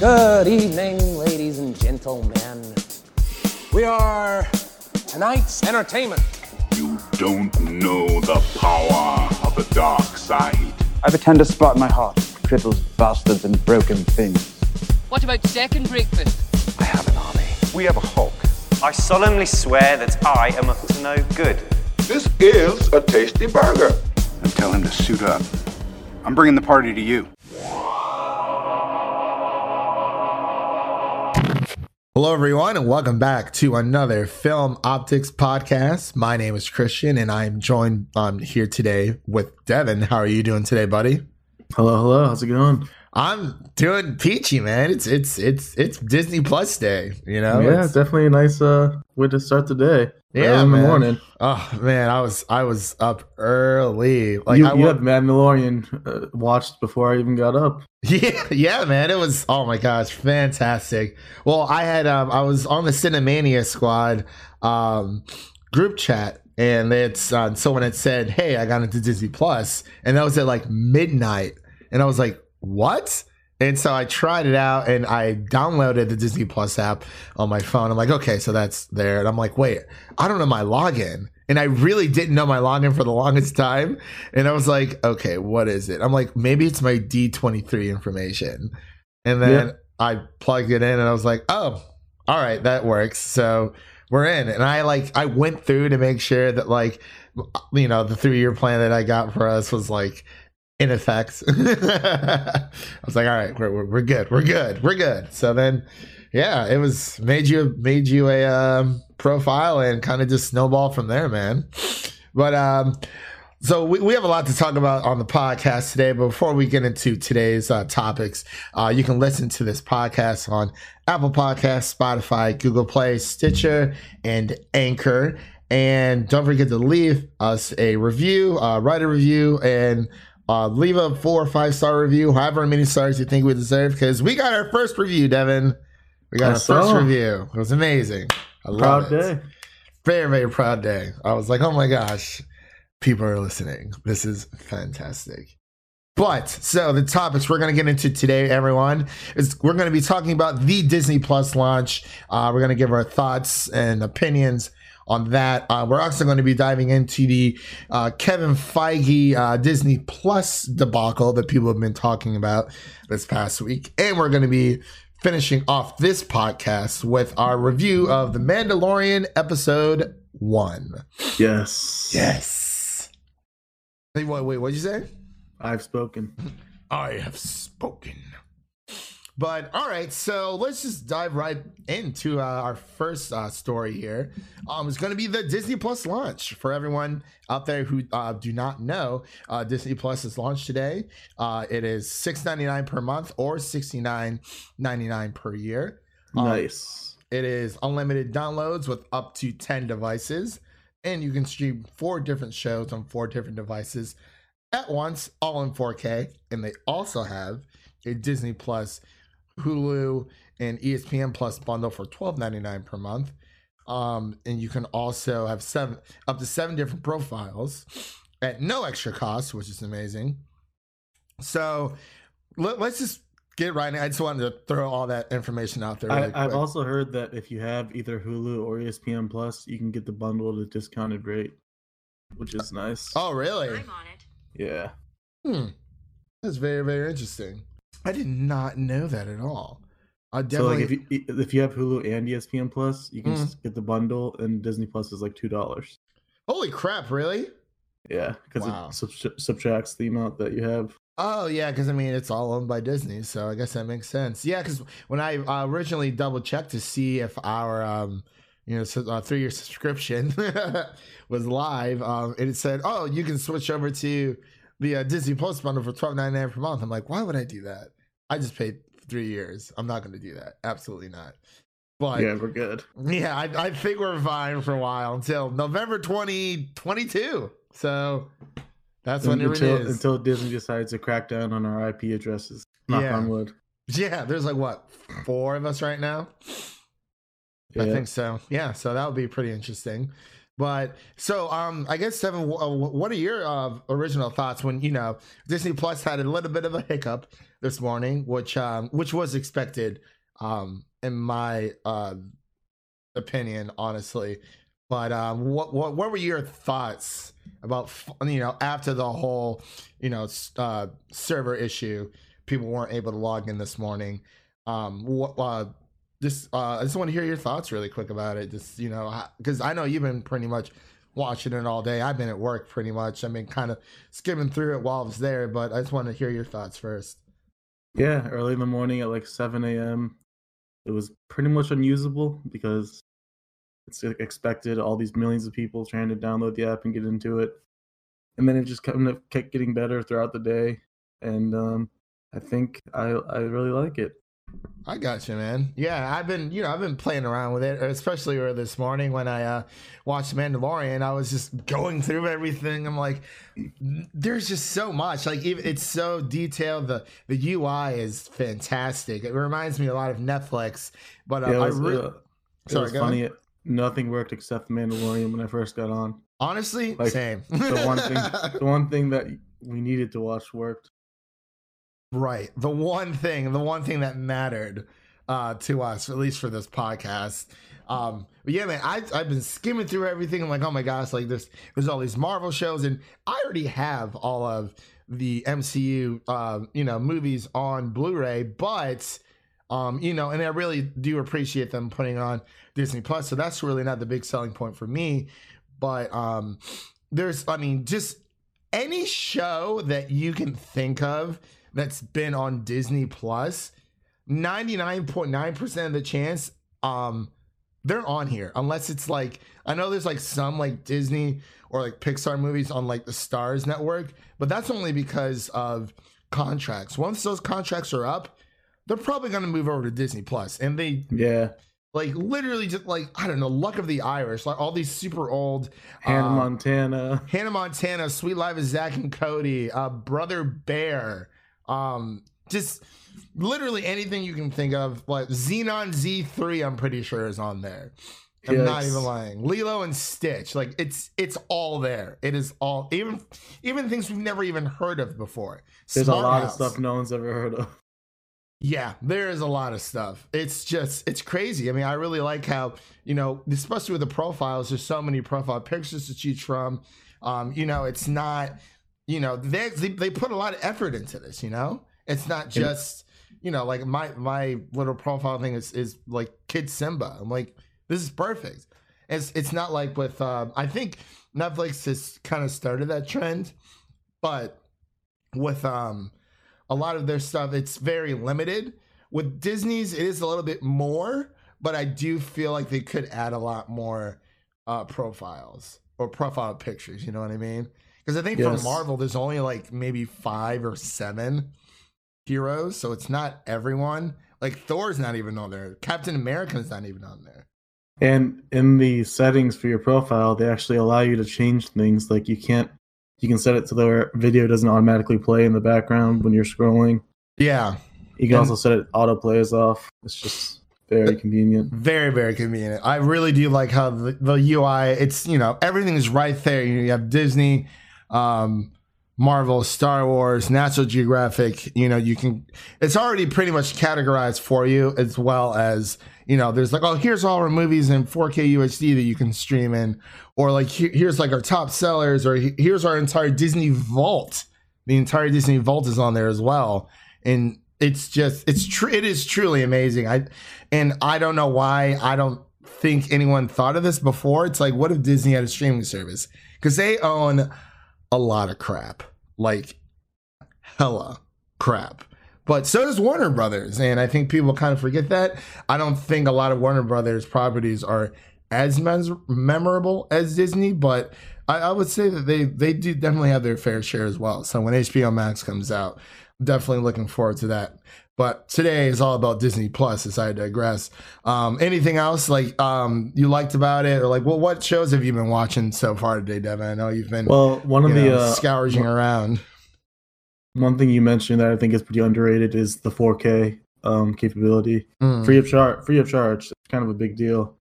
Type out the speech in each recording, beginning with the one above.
Good evening, ladies and gentlemen. We are tonight's entertainment. You don't know the power of the dark side. I have a tender spot in my heart for cripples, bastards, and broken things. What about second breakfast? I have an army. We have a Hulk. I solemnly swear that I am up to no good. This is a tasty burger. And tell him to suit up. I'm bringing the party to you. Hello, everyone, and welcome back to another Film Optix podcast. My name is Christian, and I'm joined um, here today with Devin. How are you doing today, buddy? Hello, hello. How's it going? I'm doing peachy, man. It's it's it's it's Disney Plus Day. You know, yeah, It's- definitely a nice uh, way to start the day. yeah, in the morning. Oh man, I was I was up early. Like you, I you had Mandalorian uh, watched before I even got up. Yeah, yeah, man. It was oh my gosh, fantastic. Well, I had um I was on the Cinemania squad um group chat and it's uh, someone had said, Hey, I got into Disney Plus," Plus, and that was at like midnight. And I was like, What? And so I tried it out and I downloaded the Disney Plus app on my phone. I'm like, okay, so that's there. And I'm like, wait, I don't know my login. And I really didn't know my login for the longest time. And I was like, okay, what is it? I'm like, maybe it's my D23 information. And then Yeah. I plugged it in and I was like, oh, all right, that works. So we're in. And I like, I went through to make sure that like, you know, the three year plan that I got for us was like in effect. I was like, all right, we're, we're, we're good. We're good. We're good. So then, yeah, it was made you, made you a um, profile and kind of just snowball from there, man. But, um, so we, we have a lot to talk about on the podcast today. But before we get into today's uh, topics, uh, you can listen to this podcast on Apple Podcasts, Spotify, Google Play, Stitcher, and Anchor. And don't forget to leave us a review, uh, write a review, and uh, leave a four or five star review, however many stars you think we deserve. Because we got our first review, Devin. We got I our first review. It was amazing. I love Proud it day. very very proud day i was like oh my gosh people are listening this is fantastic but so the topics we're going to get into today everyone is we're going to be talking about the disney plus launch uh, we're going to give our thoughts and opinions on that uh, we're also going to be diving into the uh, kevin feige uh, disney plus debacle that people have been talking about this past week and we're going to be finishing off this podcast with our review of The Mandalorian episode one. Yes. Yes. Hey, wait, wait, what'd you say? I've spoken. I have spoken. But all right, so let's just dive right into uh, our first uh, story here. Um, it's going to be the Disney Plus launch for everyone out there who uh, do not know. Uh, Disney Plus is launched today. Uh, it is six ninety nine per month or sixty nine ninety nine per year. Um, nice. It is unlimited downloads with up to 10 devices, and you can stream four different shows on four different devices at once, all in 4K. And they also have a Disney Plus, Hulu, and ESPN Plus bundle for $12.99 per month. Um, and you can also have seven up to seven different profiles at no extra cost, which is amazing. So let, us just get right in. I just wanted to throw all that information out there. I, really I've also heard that if you have either Hulu or ESPN Plus, you can get the bundle at a discounted rate, which is nice. Oh, really? I'm on it. Yeah. Hmm. That's very, very interesting. I did not know that at all. I So definitely. like if you if you have Hulu and ESPN Plus, you can Mm. just get the bundle, and Disney Plus is like two dollars. Holy crap! Really? Yeah, because Wow. it sub- subtracts the amount that you have. Oh yeah, because I mean it's all owned by Disney, so I guess that makes sense. Yeah, because when I uh, originally double checked to see if our um, you know, so, uh, three year subscription was live, um, it said, "Oh, you can switch over to the uh, Disney Plus bundle for twelve ninety nine per month." I'm like, why would I do that? I just paid three years. I'm not going to do that. Absolutely not. But yeah, we're good. Yeah, I, I think we're fine for a while until November 2022. So that's when it until, is. until Disney decides to crack down on our IP addresses. Knock Yeah. on wood. yeah, there's like what, four of us right now? I think so. Yeah, so that would be pretty interesting. But so, um, I guess Seven. uh, What are your uh, original thoughts when you know Disney Plus had a little bit of a hiccup this morning, which um, which was expected, um, in my uh, opinion, honestly. But um, what what what were your thoughts about you know after the whole you know uh, server issue, people weren't able to log in this morning. Um, what uh, just uh, I just want to hear your thoughts really quick about it. Just you know, because I know you've been pretty much watching it all day. I've been at work pretty much. I've been kind of skimming through it while I was there, but I just want to hear your thoughts first. Yeah, early in the morning at like 7 a.m. It was pretty much unusable because it's expected all these millions of people trying to download the app and get into it. And then it just kind of kept getting better throughout the day. And um, I think I, I really like it. I got you, man. Yeah, I've been, you know, I've been playing around with it, especially earlier this morning when I uh, watched Mandalorian. I was just going through everything. I'm like, there's just so much. Like, even, it's so detailed. The the UI is fantastic. It reminds me a lot of Netflix. But uh, Yeah, it I was, uh, Sorry, was funny. ahead. Nothing worked except Mandalorian when I first got on. honestly, like, same. The one thing, the one thing that we needed to watch worked. Right. The one thing, the one thing that mattered uh, to us, at least for this podcast. Um, but yeah, man, I, I've been skimming through everything. I'm like, oh my gosh, like there's there's all these Marvel shows, and I already have all of the MCU, uh, you know, movies on Blu-ray, but. Um, you know, and I really do appreciate them putting on Disney Plus. So that's really not the big selling point for me. But um, there's, I mean, just any show that you can think of that's been on Disney Plus, 99.9% of the chance, um, they're on here. Unless it's like, I know there's like some like Disney or like Pixar movies on like the Starz Network, but that's only because of contracts. Once those contracts are up, they're probably going to move over to Disney Plus, and they Yeah, like literally just like I don't know, Luck of the Irish, like all these super old Hannah um, Montana. Hannah Montana, Sweet Life of Zach and Cody, uh, Brother Bear, um, just literally anything you can think of. Like Zenon Z3, I'm pretty sure is on there. I'm not even lying. Lilo and Stitch, like it's it's all there. It is all even even things we've never even heard of before. There's Smart a lot House. of stuff no one's ever heard of. Yeah, there is a lot of stuff. It's just it's crazy. I mean, I really like how you know, especially with the profiles. There's so many profile pictures to choose from. Um, you know, it's not. You know, they they, put a lot of effort into this. You know, it's not just you know like my my little profile thing is is like kid Simba. I'm like, this is perfect. It's it's not like with um, I think Netflix has kind of started that trend, but with um a lot of their stuff it's very limited with disney's it is a little bit more but i do feel like they could add a lot more uh profiles or profile pictures you know what i mean because i think Yes. for marvel there's only like maybe five or seven heroes so it's not everyone like thor's not even on there captain america's not even on there And in the settings for your profile, they actually allow you to change things. Like you can't, you can set it to where video doesn't automatically play in the background when you're scrolling. yeah You can And- also set it auto plays off. It's just very convenient. Very, very convenient. I really do like how the, the UI, it's, you know, everything is right there. You have Disney, um, Marvel, Star Wars, National Geographic. You know, you can, it's already pretty much categorized for you as well as, you know, there's like, oh, here's all our movies in 4K UHD that you can stream in. Or like, here- here's like our top sellers, or here's our entire Disney vault. The entire Disney vault is on there as well. And it's just, it's true. It is truly amazing. I, and I don't know why I don't think anyone thought of this before. It's like, what if Disney had a streaming service? Because they own a lot of crap, like hella crap. But so does Warner Brothers, and I think people kind of forget that. I don't think a lot of Warner Brothers properties are as mes- memorable as Disney, but I, I would say that they they do definitely have their fair share as well. So when HBO Max comes out, definitely looking forward to that. But today is all about Disney Plus, as I digress. Um, anything else like um, you liked about it, or like, well, what shows have you been watching so far today, Devin? I know you've been Well, one of the know, uh, scourging around. one thing you mentioned that I think is pretty underrated is the 4K um, capability, Mm. free of charge. Free of charge. It's kind of a big deal.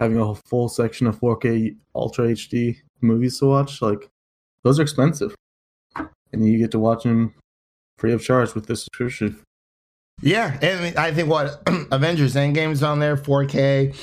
having a full section of 4K Ultra HD movies to watch, like those are expensive, and you get to watch them free of charge with this subscription. Yeah, and I think what Avengers Endgame's on there, 4K.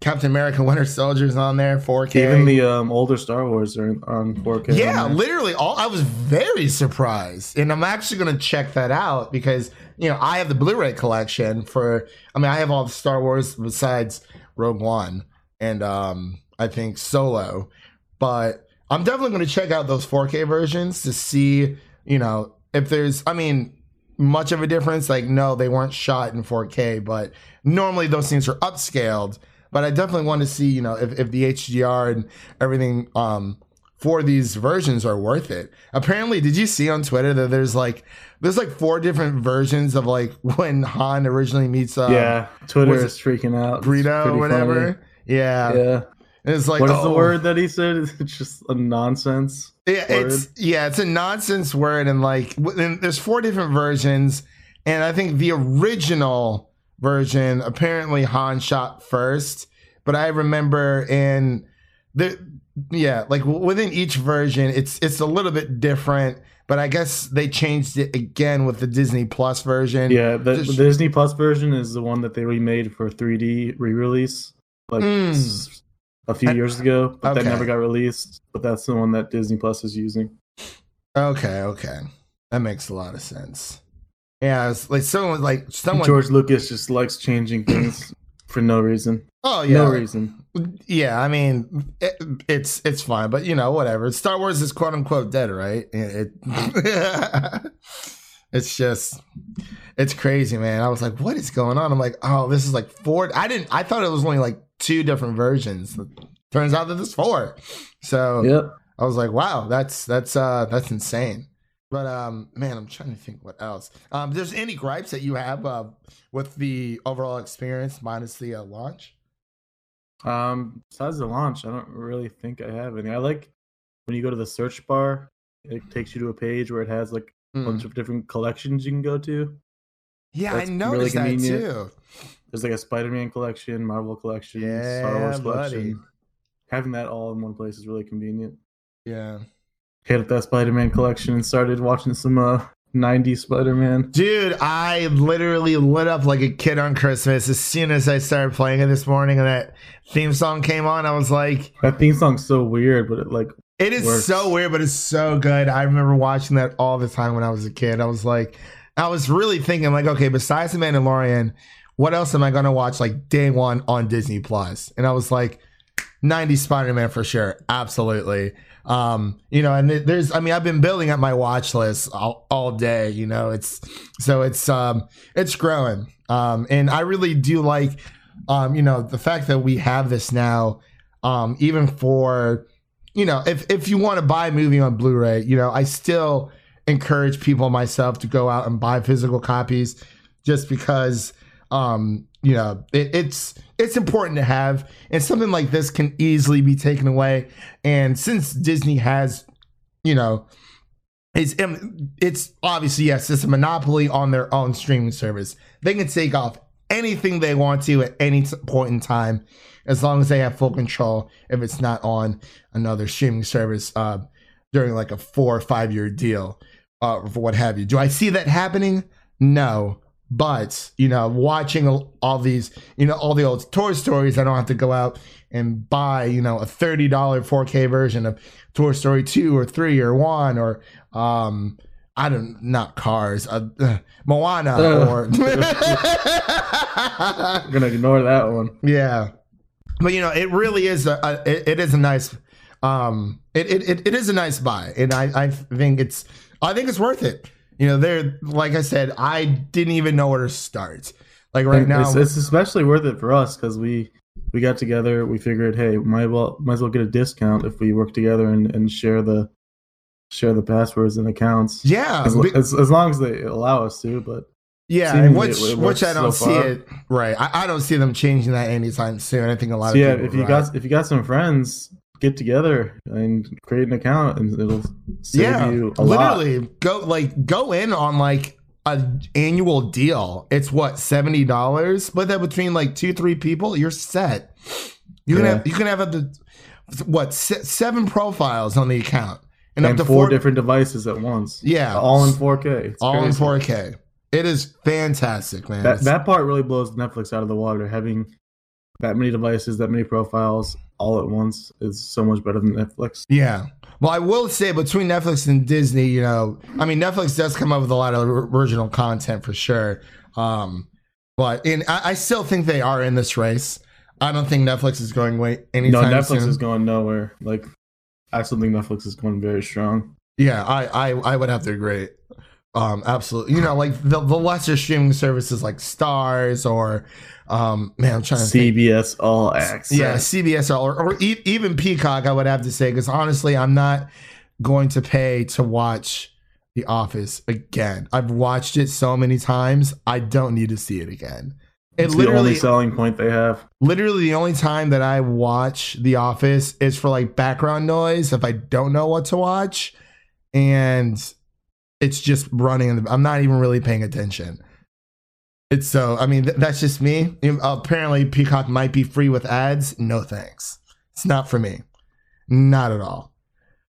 Captain America Winter Soldier's on there, 4K. Even the um, older Star Wars are on 4K. Yeah, on literally all I was very surprised. And I'm actually gonna check that out because you know, I have the Blu-ray collection for I mean, I have all the Star Wars besides Rogue One and um I think Solo. But I'm definitely gonna check out those 4K versions to see, you know, if there's I mean much of a difference. Like, no, they weren't shot in 4K, but normally those things are upscaled. But I definitely want to see, you know, if, if the HDR and everything um, for these versions are worth it. Apparently, did you see on Twitter that there's like there's like four different versions of like when Han originally meets uh, yeah, Twitter is freaking out. Greedo or whatever. funny. Yeah. Yeah. And it's like What is the oh. word that he said? It's just a nonsense. Yeah, word. it's yeah, it's a nonsense word, and like and there's four different versions, and I think the original version apparently Han shot first, but I remember in the yeah, like within each version, it's it's a little bit different, but I guess they changed it again with the Disney Plus version. Yeah, the, Just- the Disney Plus version is the one that they remade for 3D re-release like Mm. A few I- years ago, but okay. that never got released. But that's the one that Disney Plus is using. Okay, okay, that makes a lot of sense. Yeah, it's like someone like someone. George Lucas just likes changing things for no reason. oh yeah, No reason. Yeah, I mean, it, it's it's fine, but you know, whatever. Star Wars is quote unquote dead, right? It, it- it's just, it's crazy, man. I was like, what is going on? I'm like, oh, this is like four. I didn't. I thought it was only like two different versions. Turns out that there's four. So Yep. I was like, wow, that's that's uh that's insane. But um, man, I'm trying to think what else. Um, there's any gripes that you have uh, with the overall experience minus the uh, launch? Um, besides the launch, I don't really think I have any. I like when you go to the search bar, it takes you to a page where it has like a Mm. bunch of different collections you can go to. Yeah, That's I really noticed that too. There's like a Spider-Man collection, Marvel collection, Star Wars buddy. collection. Having that all in one place is really convenient. Yeah. Hit up that Spider-Man collection and started watching some uh 90s Spider-Man. Dude, I literally lit up like a kid on Christmas as soon as I started playing it this morning and that theme song came on. I was like, That theme song's so weird, but it like it is Works. so weird, but it's so good. I remember watching that all the time when I was a kid. I was like, I was really thinking, like, okay, besides The Mandalorian, what else am I to watch like day one on Disney Plus? And I was like, 90 Spider-Man for sure. Absolutely. Um, you know, and there's, I mean, I've been building up my watch list all, all day, you know, it's, so it's, um, it's growing. Um, and I really do like, um, you know, the fact that we have this now, um, even for, you know, if, if you want to buy a movie on Blu-ray, you know, I still encourage people myself to go out and buy physical copies just because, um, you know, it, it's it's important to have, and something like this can easily be taken away. And since Disney has, you know, it's um, it's obviously yes, it's a monopoly on their own streaming service. They can take off anything they want to at any point in time, as long as they have full control. If it's not on another streaming service uh, during like a four or five year deal, uh, for what have you. Do I see that happening? No. But you know, watching all these, you know, all the old Toy Stories, I don't have to go out and buy, you know, a thirty dollar 4K version of Toy Story two or three or one or um, I don't not Cars, uh, uh, Moana or I'm gonna ignore that one. yeah, but you know, it really is a, a it, it is a nice um it it it is a nice buy, and I I think it's I think it's worth it. You know, they're like I said, I didn't even know where to start. Like right And now, it's, it's especially worth it for us because we we got together. We figured, hey, might well might as well get a discount if we work together and, and share the share the passwords and accounts. yeah, as, be- as, as long as they allow us to. But yeah, which it- it which I don't so see far. it right. I, I don't see them changing that anytime soon. I think a lot so of yeah, people if you got if you got some friends, get together and create an account, and it'll save yeah, you a lot. literally go like go in on like a annual deal. It's what seventy dollars, but then between like two three people, you're set. You can Yeah. have you can have up to what se- seven profiles on the account and, And up to four, four different devices at once. Yeah. all in 4K. It's all in 4K. It is fantastic, man. That that part really blows Netflix out of the water. Having that many devices, that many profiles all at once is so much better than Netflix. Yeah. Well, I will say between Netflix and Disney, you know, I mean, Netflix does come up with a lot of original content for sure. Um, but in, I, I still think they are in this race. I don't think Netflix is going away anytime No, Netflix soon. is going nowhere. Like, I still think Netflix is going very strong. Yeah, I, I, I would have to agree. Um, absolutely. You know, like the, the lesser streaming services like Stars or, um, man, I'm trying to think. CBS All Access. Yeah, CBS All, or, or e- even Peacock, I would have to say, because honestly, I'm not going to pay to watch The Office again. I've watched it so many times, I don't need to see it again. It it's the only selling point they have. literally, the only time that I watch The Office is for like background noise if I don't know what to watch, and it's just running. In the, I'm not even really paying attention. It's so. I mean, th- that's just me. Apparently, Peacock might be free with ads. No thanks. It's not for me. Not at all.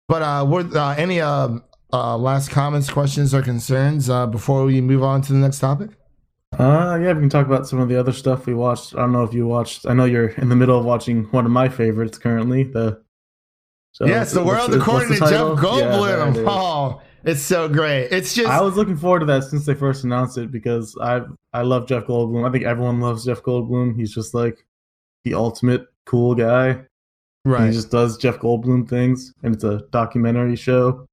But uh, were uh, any uh, uh, last comments, questions, or concerns uh, before we move on to the next topic? Uh, yeah, we can talk about some of the other stuff we watched. I don't know if you watched. I know you're in the middle of watching one of my favorites currently. The so yes, the world according to Jeff? Yeah, Goldblum. is. oh, it's so great. It's just I was looking forward to that since they first announced it because I I love Jeff Goldblum. I think everyone loves Jeff Goldblum. He's just like the ultimate cool guy. right. He just does Jeff Goldblum things, and it's a documentary show.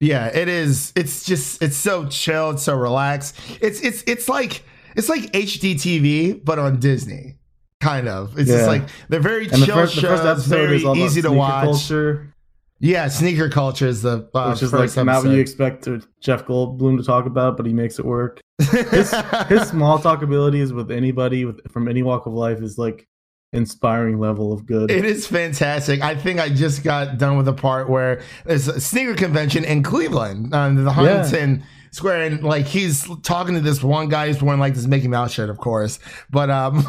Yeah, it is. It's just it's so chill, it's so relaxed. It's it's it's like it's like HDTV but on Disney, kind of. It's just like they're very And the chill first, the first shows, episode very is easy to watch. culture, Yeah, sneaker culture is the uh, which is like first not what you expect to Jeff Goldblum to talk about, but he makes it work. his his small talk abilities with anybody with from any walk of life is like inspiring level of good. It is fantastic. I think I just got done with the part where there's a sneaker convention in Cleveland, um, the Huntington Square, and like he's talking to this one guy who's wearing like this Mickey Mouse shirt, of course. But um,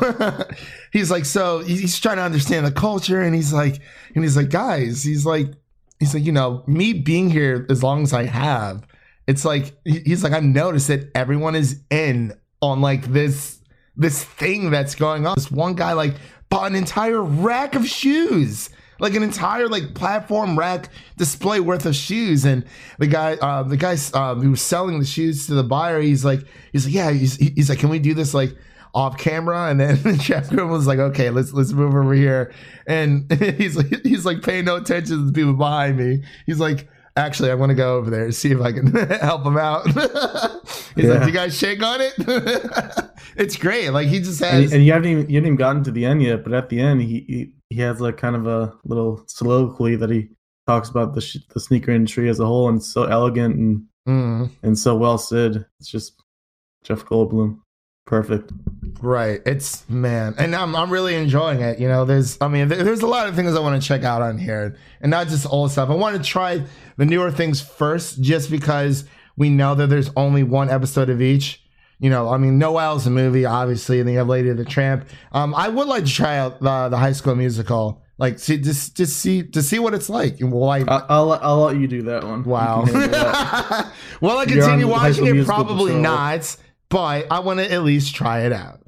he's like, so he's trying to understand the culture, and he's like, and he's like, guys, he's like, he's like, you know, me being here as long as I have, it's like he's like, I've noticed that everyone is in on like this this thing that's going on. This one guy like bought an entire rack of shoes. Like an entire like platform rack display worth of shoes, and the guy, uh, the guy um, who was selling the shoes to the buyer, he's like, he's like, yeah, he's, he's like, can we do this like off camera? And then Jeff Goldblum was like, okay, let's let's move over here, and he's like, he's like paying no attention to the people behind me. He's like, actually, I want to go over there and see if I can help him out. he's like, Yeah. do you guys shake on it? it's great. Like he just has. and you haven't even you haven't even gotten to the end yet, but at the end he he, he has like kind of a little soliloquy that he talks about the sh- the sneaker industry as a whole, and so elegant and Mm, and so well said. It's just Jeff Goldblum, perfect. right. It's man, and I'm I'm really enjoying it. You know, there's I mean, there- there's a lot of things I want to check out on here, and not just old stuff. I want to try the newer things first, just because we know that there's only one episode of each. You know, I mean, Noel's a movie, obviously, and then you have Lady of the Tramp. Um, I would like to try out the the High School Musical, like see just just see to see what it's like. Will I? I'll let- I'll let you do that one. Wow. that. Will I continue watching it? Probably not, but I want to at least try it out.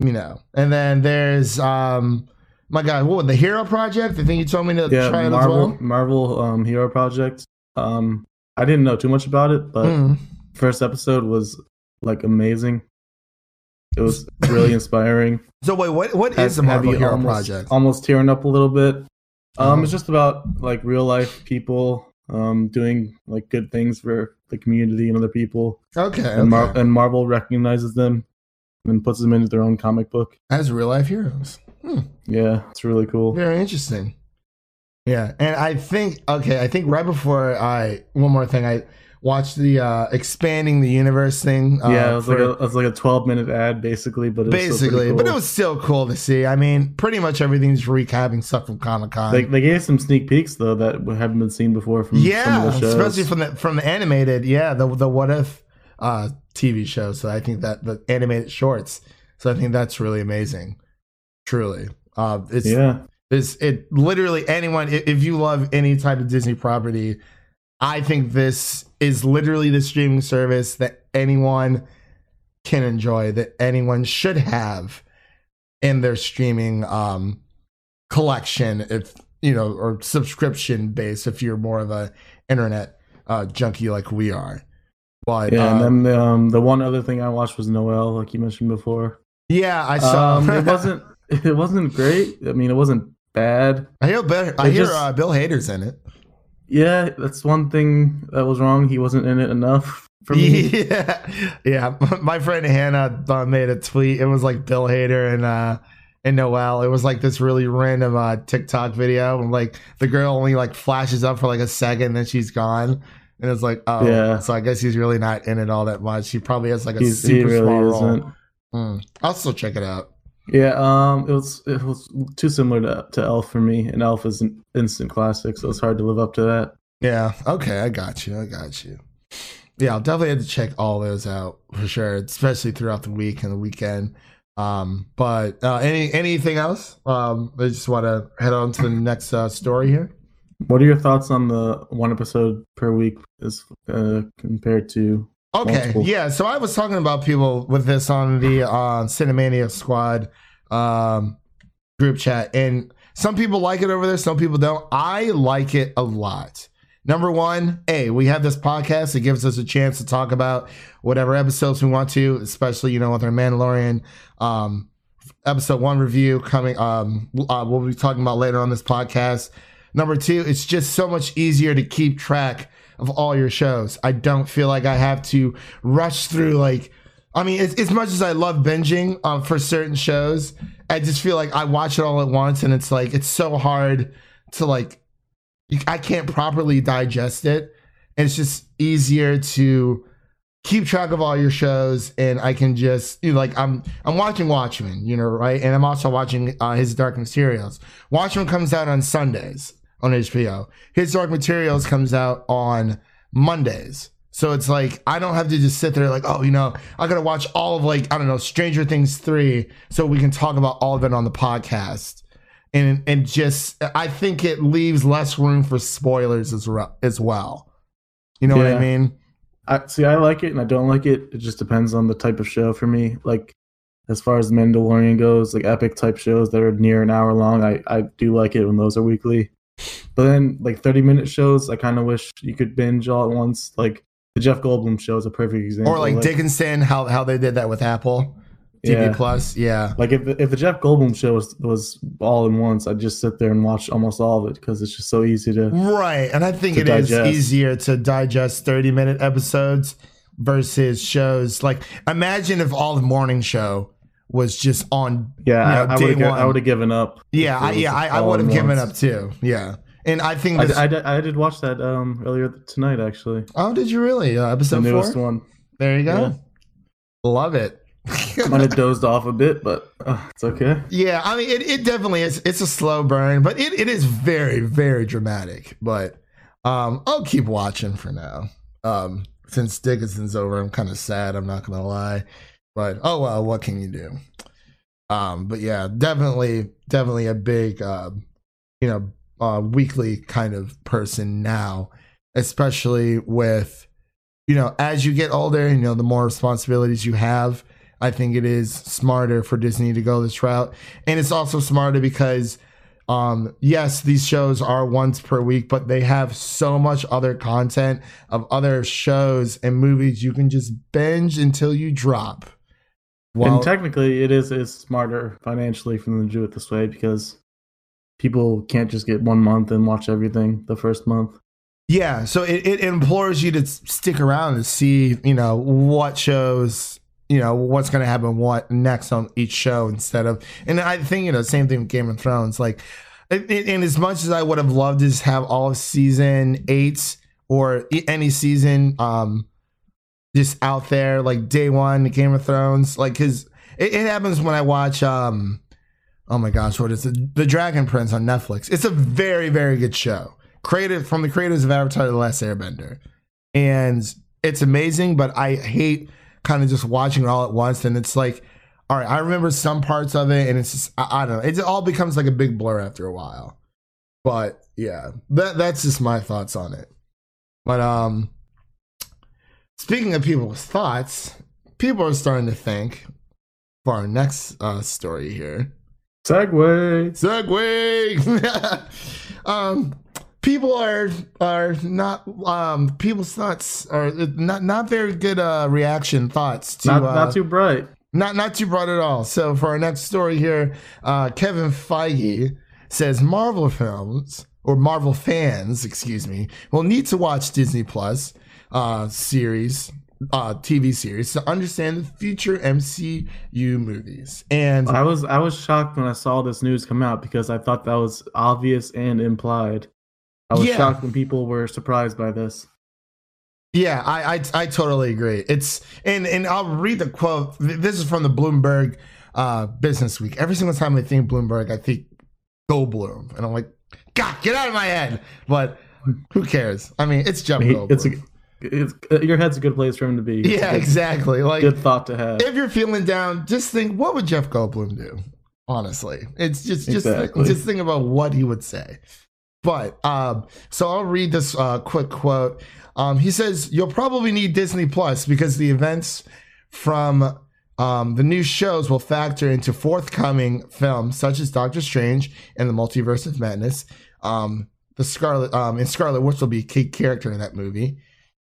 You know, and then there's um, my God, what the Hero Project? I think you told me to yeah, try it Marvel as well. Marvel um, Hero Project. Um, I didn't know too much about it, but Mm. first episode was like amazing. It was really inspiring. So wait, what what Had- is the Marvel Hero almost, Project? Almost tearing up a little bit. Um, Uh-huh. it's just about like real life people um doing like good things for the community and other people, Okay, and, Mar- okay. and Marvel recognizes them and puts them into their own comic book. as real life heroes. Hmm. Yeah, it's really cool. Very interesting. Yeah, and I think okay, I think right before I one more thing, I watched the uh expanding the universe thing. Uh, yeah, it was like a, it was like a twelve minute ad basically, but it was still pretty basically, but cool. it was still cool to see. I mean, pretty much everything's recapping stuff from Comic Con. They, they gave some sneak peeks though that haven't been seen before from yeah, of the shows. especially from the from the animated, yeah, the the What If uh TV show. So I think that the animated shorts. So I think that's really amazing. Truly. Uh, it's Yeah. It's, it literally anyone if you love any type of Disney property, I think this is literally the streaming service that anyone can enjoy, that anyone should have in their streaming um collection if you know or subscription base if you're more of a internet uh junkie like we are. But Yeah, uh, and then um, the one other thing I watched was Noel, like you mentioned before. yeah, I saw Um, it wasn't it wasn't great. I mean, it wasn't bad. I hear Bill, I hear just- uh, Bill Hader's in it. Yeah, that's one thing that was wrong. He wasn't in it enough for me. Yeah, yeah. My friend Hannah uh, made a tweet. It was like Bill Hader and uh and Noel. It was like this really random uh TikTok video. And like the girl only like flashes up for like a second, then she's gone. And it's like, oh, Yeah. So I guess he's really not in it all that much. He probably has like a He's, super really small isn't. role. Hmm. I'll still check it out. Yeah, um, it was it was too similar to, to Elf for me, and Elf is an instant classic, so it's hard to live up to that. Yeah. Okay. I got you. I got you. Yeah, I'll definitely have to check all those out for sure, especially throughout the week and the weekend. Um, but uh, any anything else? Um, I just want to head on to the next uh, story here. What are your thoughts on the one episode per week as uh, compared to? Okay, yeah. So I was talking about people with this on the uh, Cinemania Squad um, group chat, and some people like it over there, some people don't. I like it a lot. Number one, a we have this podcast. It gives us a chance to talk about whatever episodes we want to, especially you know with our Mandalorian um, episode one review coming. Um, uh, we'll be talking about later on this podcast. Number two, it's just so much easier to keep track of all your shows. I don't feel like I have to rush through like. I mean, as, as much as I love binging um, for certain shows, I just feel like I watch it all at once, and it's like it's so hard to like. I can't properly digest it. And it's just easier to keep track of all your shows, and I can just you know, like I'm I'm watching Watchmen, you know, right? And I'm also watching uh, his Dark Materials. Watchmen comes out on Sundays on HBO. His Dark Materials comes out on Mondays. So it's like I don't have to just sit there like, oh, you know, I gotta watch all of like I don't know Stranger Things three, so we can talk about all of it on the podcast. And and just I think it leaves less room for spoilers as re- as well. You know what I mean? I see. I like it, and I don't like it. It just depends on the type of show for me. Like as far as Mandalorian goes, like epic type shows that are near an hour long, I I do like it when those are weekly. But then like thirty minute shows, I kind of wish you could binge all at once. Like the Jeff Goldblum show is a perfect example. Or like Dickinson, how how they did that with Apple TV Yeah. Plus. Yeah. Like if if the Jeff Goldblum show was, was all in once, I'd just sit there and watch almost all of it because it's just so easy to. Right. And I think it is digest. easier to digest 30 minute episodes versus shows. Like, imagine if all the morning show was just on. Yeah, you know, I, I would have. I would have given up. Yeah. I, yeah. I, I would have given once. up too. Yeah. And I think I, this. I, did- I did watch that um earlier tonight actually. oh, did you really? Uh, The episode newest four? one. There you go. Yeah. Love it. Might have dozed off a bit, but uh, it's okay. Yeah, I mean, it, it definitely is. It's a slow burn, but it, it is very, very dramatic. But um, I'll keep watching for now. Um, since Dickinson's over, I'm kind of sad. I'm not gonna lie, but oh well, what can you do? Um, but yeah, definitely, definitely a big, uh, you know, uh, weekly kind of person now, especially with, you know, as you get older, you know, the more responsibilities you have. I think it is smarter for Disney to go this route. And it's also smarter because um yes, these shows are once per week, but they have so much other content of other shows and movies you can just binge until you drop. Well, and technically, it is is smarter financially for them to do it this way because people can't just get one month and watch everything the first month. Yeah, so it, it implores you to stick around and see, you know, what shows, you know, what's going to happen, what next on each show instead of, and I think, you know, same thing with Game of Thrones. Like, and, and as much as I would have loved to have all of season eight or any season, um, just out there, like day one, Game of Thrones, like, cause it, it happens when I watch, um, oh my gosh, what is it? The Dragon Prince on Netflix. It's a very, very good show created from the creators of Avatar: The Last Airbender, and it's amazing. But I hate kind of just watching it all at once, and it's like all right, I remember some parts of it, and it's just I, I don't know. It all becomes like a big blur after a while. But yeah, that that's just my thoughts on it. But um, speaking of people's thoughts, people are starting to think for our next uh, story here. Segue. Segue. um, people are are not um people's thoughts are not not very good uh reaction thoughts to Not uh, not too bright. not not too broad at all. So for our next story here, uh, Kevin Feige says Marvel films or Marvel fans, excuse me, will need to watch Disney Plus uh, series, uh, TV series to understand the future MCU movies. And I was I was shocked when I saw this news come out because I thought that was obvious and implied. I was Yeah. shocked when people were surprised by this. Yeah, I, I I totally agree. It's and and I'll read the quote. This is from the Bloomberg uh, Business Week. Every single time I think Bloomberg, I think Goldblum, and I'm like, God, get out of my head. But who cares? I mean, it's Jeff Goldblum. it's a, it's uh, your head's a good place for him to be. Yeah, good- exactly. Like Good thought to have. if you're feeling down, just think, what would Jeff Goldblum do? Honestly, it's just just Exactly. just think about what he would say. But um, so I'll read this uh, quick quote. Um, he says, "You'll probably need Disney Plus because the events from um, the new shows will factor into forthcoming films such as Doctor Strange and the Multiverse of Madness. Um, the Scarlet um, and Scarlet Witch will be a key character in that movie."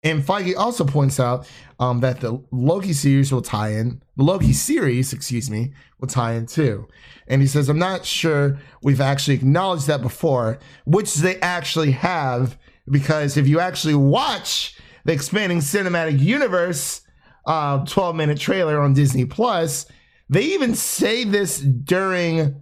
And Feige also points out um, that the Loki series will tie in. The Loki series, excuse me, will tie in too. And he says, I'm not sure we've actually acknowledged that before, which they actually have, because if you actually watch the expanding cinematic universe uh, 12 minute trailer on Disney Plus, they even say this during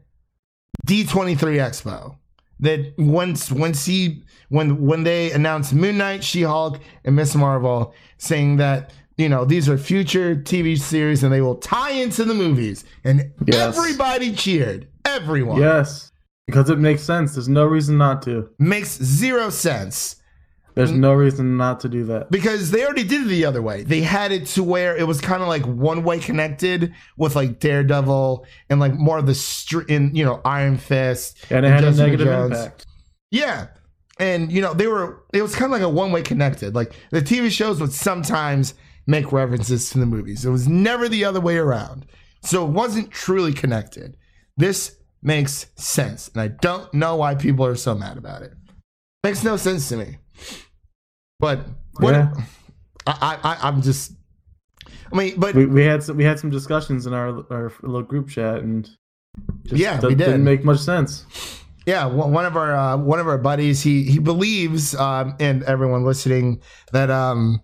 D23 Expo that once once he when when they announced Moon Knight, She Hulk, and Miss Marvel, saying that you know these are future TV series and they will tie into the movies, and Yes. everybody cheered. Everyone. Yes, because it makes sense. There's no reason not to. Makes zero sense There's mm. no reason not to do that. because they already did it the other way. They had it to where it was kind of like one way connected with like Daredevil and like more of the street in you know Iron Fist And it had a negative Jones. impact. Yeah. And you know, they were it was kind of like a one way connected. Like the TV shows would sometimes make references to the movies. It was never the other way around. So it wasn't truly connected. This makes sense. And I don't know why people are so mad about it. Makes no sense to me. But what Yeah. I, I I'm just I mean, but We, we had some we had some discussions in our our little group chat and just Yeah, we did. didn't make much sense. Yeah, one one of our uh, one of our buddies, he he believes, um, and everyone listening, that um,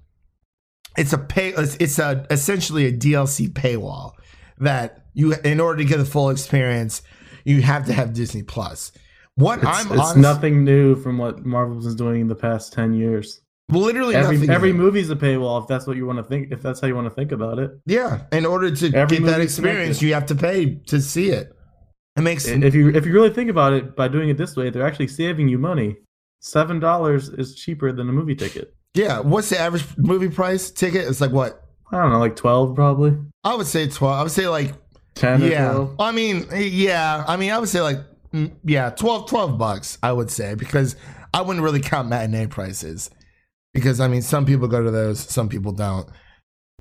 it's a pay, it's, it's a essentially a DLC paywall that you, in order to get the full experience, you have to have Disney Plus. What It's, I'm it's honest, nothing new from what Marvel's been doing in the past ten years. Literally Every every movie's a paywall if that's what you want to think. If that's how you want to think about it. yeah. In order to Every get that experience, you have to pay to see it. It makes sense If you if you really think about it, by doing it this way, they're actually saving you money. Seven dollars is cheaper than a movie ticket. yeah. What's the average movie price ticket? It's like what I don't know, like twelve probably. I would say twelve. I would say like Ten yeah. I mean, yeah. I mean, I would say like, mm, yeah, 12, 12 bucks, I would say, because I wouldn't really count matinee prices. Because, I mean, some people go to those, some people don't.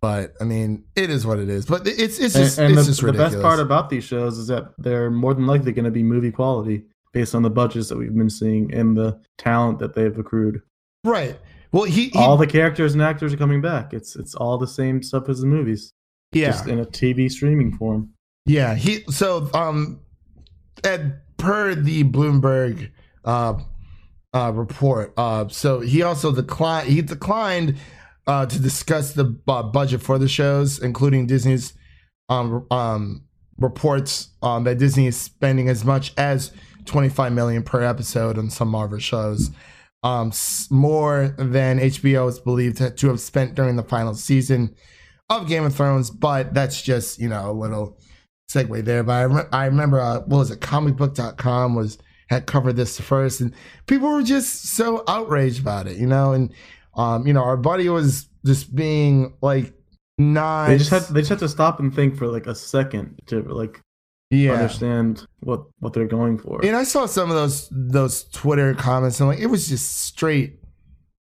But, I mean, it is what it is. But it's, it's just, and, and it's the, just the best part about these shows is that they're more than likely going to be movie quality based on the budgets that we've been seeing and the talent that they've accrued. right. Well, he, he all the characters and actors are coming back. It's it's all the same stuff as the movies, yeah. just in a TV streaming form. Yeah, he so um at per the Bloomberg uh uh report uh so he also declined he declined uh to discuss the uh, budget for the shows including Disney's um um reports um that Disney is spending as much as 25 million per episode on some Marvel shows um more than HBO is believed to, have spent during the final season of Game of Thrones but that's just you know a little segue there, but I, I remember uh, what was it? Comicbook.com was had covered this first, and people were just so outraged about it, you know. And um, you know, our buddy was just being like Nice. They just had they just have to stop and think for like a second to like yeah. understand what what they're going for. And I saw some of those those Twitter comments and like it was just straight,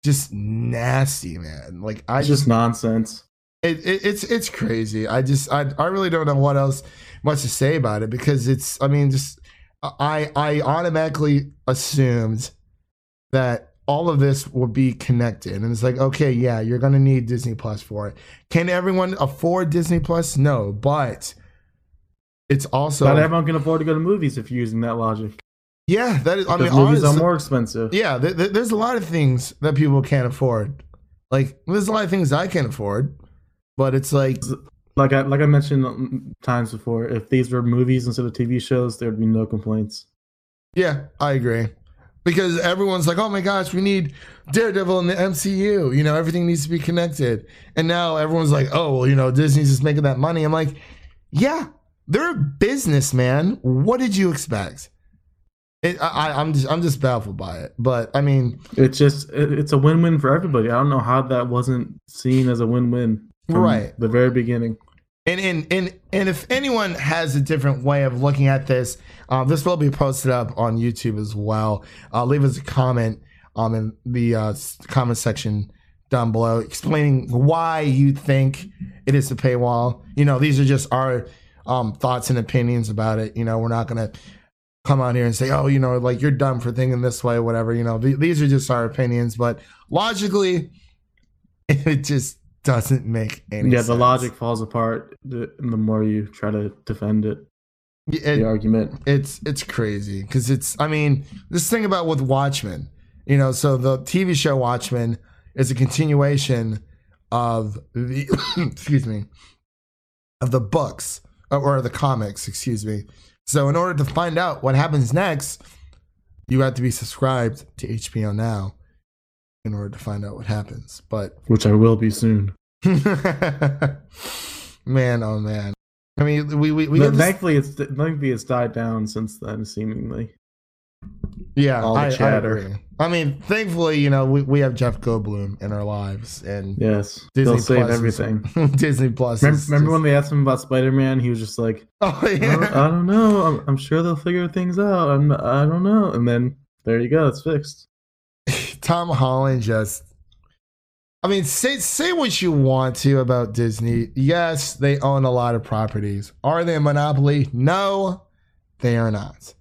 just nasty, man. Like I it's just, just nonsense. it, it, it's it's crazy. I just I I really don't know what else much to say about it because it's I mean just I I automatically assumed that all of this will be connected and it's like okay yeah you're gonna need Disney Plus for it. Can everyone afford Disney Plus? No, but it's also Not everyone can afford to go to movies if you're using that logic. yeah that is I mean movies honestly, are more expensive. yeah th- th- there's a lot of things that people can't afford. Like there's a lot of things I can't afford, but it's like Like I like I mentioned times before, if these were movies instead of TV shows, there would be no complaints. Yeah, I agree. Because everyone's like, oh my gosh, we need Daredevil in the MCU. You know, everything needs to be connected. And now everyone's like, oh, well, you know, Disney's just making that money. I'm like, yeah, they're a business, man. What did you expect? It, I, I'm just, I'm just baffled by it. But I mean, It's just it's a win-win for everybody. I don't know how that wasn't seen as a win-win from Right. the very beginning. And and and and if anyone has a different way of looking at this, uh, this will be posted up on YouTube as well. Uh, leave us a comment um, in the uh, comment section down below, explaining why you think it is a paywall. You know, these are just our um, thoughts and opinions about it. You know, we're not gonna come out here and say, oh, you know, like you're dumb for thinking this way, whatever. You know, th- these are just our opinions, but logically, it just doesn't make any yeah, sense. the logic falls apart the, the more you try to defend it. Yeah, The argument. it's it's crazy because it's i mean this thing about with watchmen you know so the tv show watchmen is a continuation of the excuse me of the books uh, or the comics excuse me so in order to find out what happens next you have to be subscribed to hbo now in order to find out what happens but Which I will be soon. man oh man i mean we we, we But get this- thankfully, it's thankfully it's died down since then, seemingly. Yeah, all the I, I chatter. agree. I mean, thankfully, you know, we, we have Jeff Goldblum in our lives, and Yes, Disney they'll save Plus is- everything. Disney Plus. Remember, remember just- when they asked him about Spider Man? He was just like, Oh I, don't, yeah, I don't know. I'm, I'm sure they'll figure things out. I'm, I don't know. And then there you go. It's fixed. Tom Holland just. I mean, say say what you want to about Disney. Yes, they own a lot of properties. Are they a monopoly? No, they are not.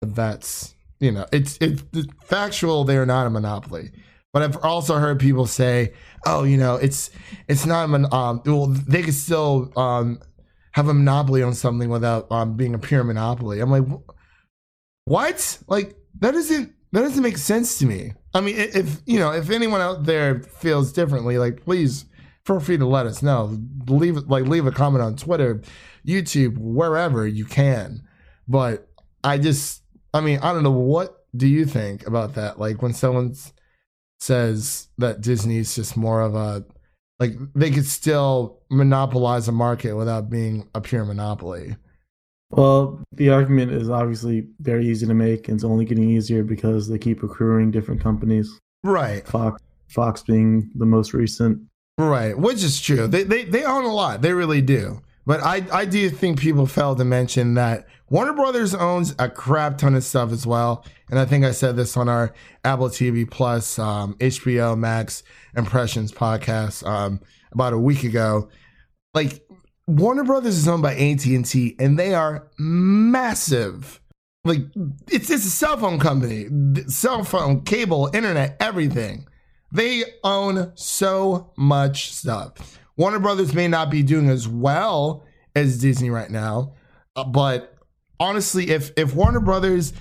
That's you know, it's it's, factual. They are not a monopoly. But I've also heard people say, "Oh, you know, it's it's not a mon- um. Well, they could still um have a monopoly on something without um being a pure monopoly." I'm like, "Wh- what? Like that doesn't that doesn't make sense to me. I mean, if you know, if anyone out there feels differently, like please feel free to let us know. Leave like leave a comment on Twitter, YouTube, wherever you can. But I just, I mean, I don't know. What do you think about that? Like when someone says that Disney's just more of a like they could still monopolize a market without being a pure monopoly. Well, the argument is obviously very easy to make, and it's only getting easier because they keep accruing different companies. Right. Fox, Fox being the most recent. Right, which is true. They they they own a lot. They really do. But I I do think people fail to mention that Warner Brothers owns a crap ton of stuff as well. And I think I said this on our Apple TV Plus, um, HBO Max Impressions podcast um, about a week ago. Like Warner Brothers is owned by AT and T, and they are massive. Like it's it's a cell phone company, cell phone, cable, internet, everything. They own so much stuff. Warner Brothers may not be doing as well as Disney right now, uh, but honestly, if if Warner Brothers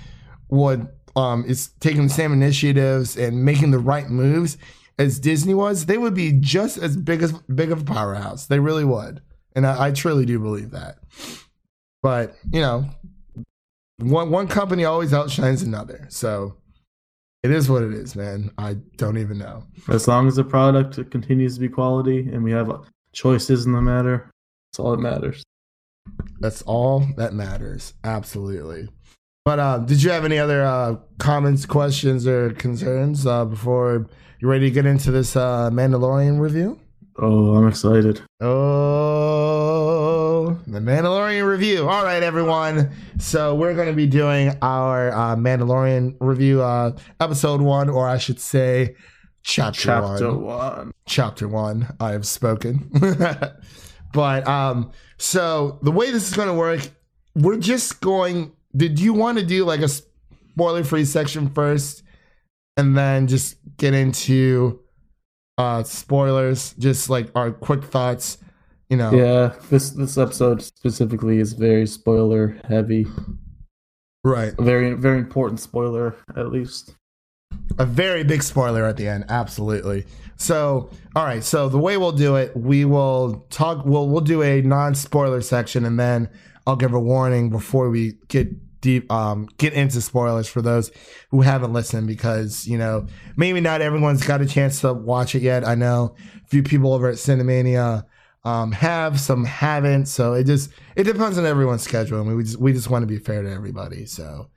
would um is taking the same initiatives and making the right moves as Disney was, they would be just as big as big of a powerhouse. They really would, and I, I truly do believe that. But you know, one one company always outshines another, so it is what it is, man. I don't even know. As long as the product continues to be quality and we have choices in the matter, that's all that matters. That's all that matters. Absolutely. But uh, did you have any other uh, comments, questions, or concerns uh, before you're ready to get into this uh, Mandalorian review? Oh, I'm excited. Oh, the Mandalorian review. All right, everyone. So we're going to be doing our uh, Mandalorian review, uh, episode one, or I should say, chapter, Chapter one. one. Chapter one. I have spoken. but um, so the way this is going to work, we're just going. Did you want to do like a spoiler-free section first, and then just get into uh spoilers? Just like our quick thoughts. You know, Yeah, this this episode specifically is very spoiler heavy. right. A very very important spoiler, at least. a very big spoiler at the end absolutely so all right so the way we'll do it we will talk we'll we'll do a non-spoiler section and then i'll give a warning before we get deep um get into spoilers for those who haven't listened because you know maybe not everyone's got a chance to watch it yet i know a few people over at cinemania um have some haven't so it just it depends on everyone's schedule and we just we just want to be fair to everybody so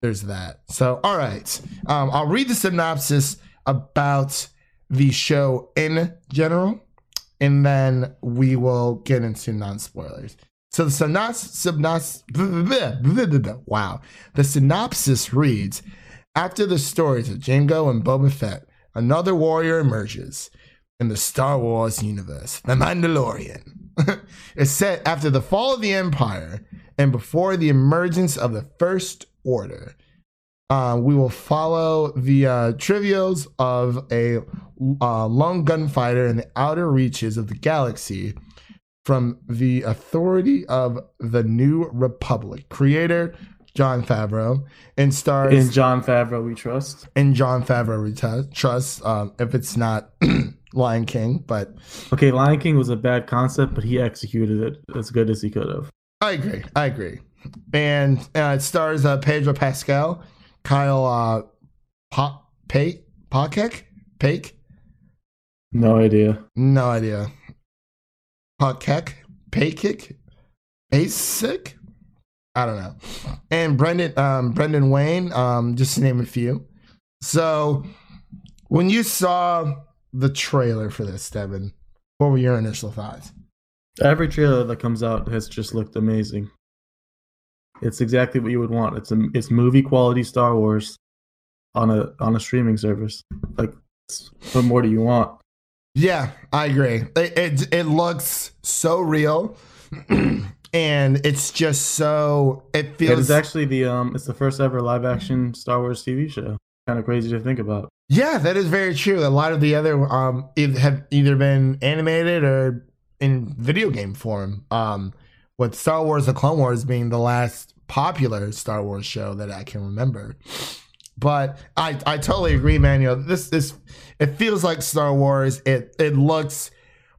there's that. So, all right. Um, I'll read the synopsis about the show in general, and then we will get into non spoilers. So the synopsis, wow. The synopsis reads After the stories of Jango and Boba Fett, another warrior emerges in the Star Wars universe, The Mandalorian. it's set after the fall of the Empire and before the emergence of the First Order. Uh, we will follow the uh, trivials of a uh, lone gunfighter in the outer reaches of the galaxy from the authority of the New Republic. Creator Jon Favreau and stars In Jon Favreau, we trust. in Jon Favreau we t- trust. Um, if it's not Lion King, but Okay, Lion King was a bad concept, but he executed it as good as he could have. I agree. I agree. And uh, it stars uh, Pedro Pascal, Kyle uh, pa- Pake, Pakek, Pake, No idea. no idea. Pakek, Pakek, Basic, I don't know. And Brendan, um, Brendan Wayne, um, just to name a few. So, when you saw the trailer for this, Devin, what were your initial thoughts? Every trailer that comes out has just looked amazing. It's exactly what you would want. It's a it's movie quality Star Wars on a on a streaming service. Like, what more do you want? Yeah, I agree. It it, it looks so real, and it's just so it feels. is actually the um it's the first ever live action Star Wars TV show. Kind of crazy to think about. yeah, that is very true. A lot of the other um have either been animated or in video game form. Um, with Star Wars: The Clone Wars being the last popular Star Wars show that I can remember. But I I totally agree, man. You know, this this it feels like Star Wars. It it looks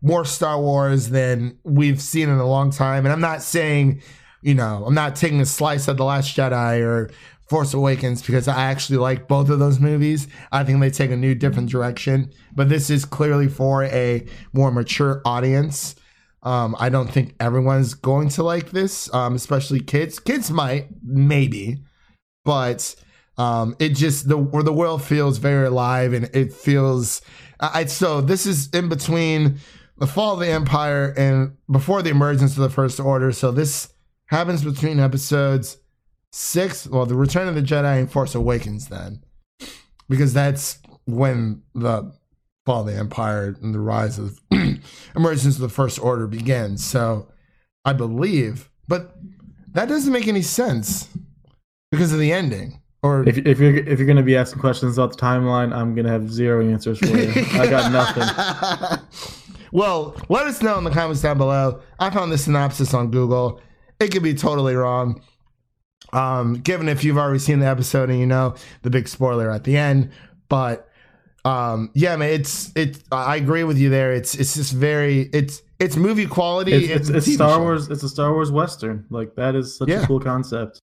more Star Wars than we've seen in a long time. And I'm not saying, you know, I'm not taking a slice of The Last Jedi or Force Awakens because I actually like both of those movies. I think they take a new, different direction. But this is clearly for a more mature audience. Um, I don't think everyone's going to like this, um, especially kids. Kids might, maybe, but um, it just the where the world feels very alive and it feels. I, so this is in between the fall of the empire and before the emergence of the first order. So this happens between episodes six, well, the Return of the Jedi and Force Awakens, then, because that's when the fall of the empire and the rise of emergence of the first order begins. So I believe, but that doesn't make any sense because of the ending. Or If if you're if you're gonna be asking questions about the timeline, I'm gonna have zero answers for you. I got nothing. well, let us know in the comments down below. I found the synopsis on Google. It could be totally wrong. Um, given if you've already seen the episode and you know the big spoiler at the end, but um, yeah, man, it's it's. I agree with you there. It's it's just very it's it's movie quality. It's, it's, it's TV Star show. Wars. It's a Star Wars western. Like that is such Yeah. a cool concept.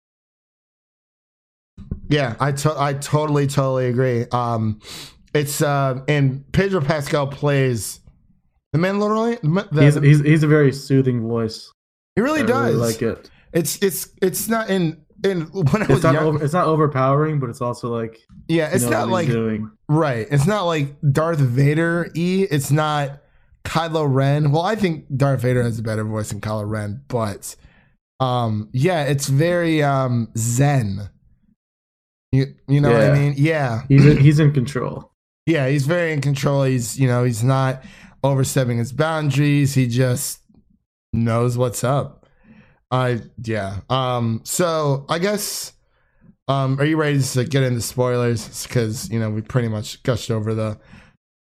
Yeah, I to- I totally totally agree. Um, it's uh, and Pedro Pascal plays the Mandalorian. The, He's he's he's a very soothing voice. he really I does. really like it. It's it's it's not in in when I was It's not young. over, it's not overpowering, but it's also like yeah, you it's know not like doing. right. It's not like Darth Vader. E. It's not Kylo Ren. Well, I think Darth Vader has a better voice than Kylo Ren, but um, yeah, it's very um zen. You you know what I mean? Yeah, He's he's in control. yeah, he's very in control. He's you know he's not overstepping his boundaries. He just knows what's up. I yeah. Um. So I guess. Um. Are you ready to get into spoilers? Because you know we pretty much gushed over the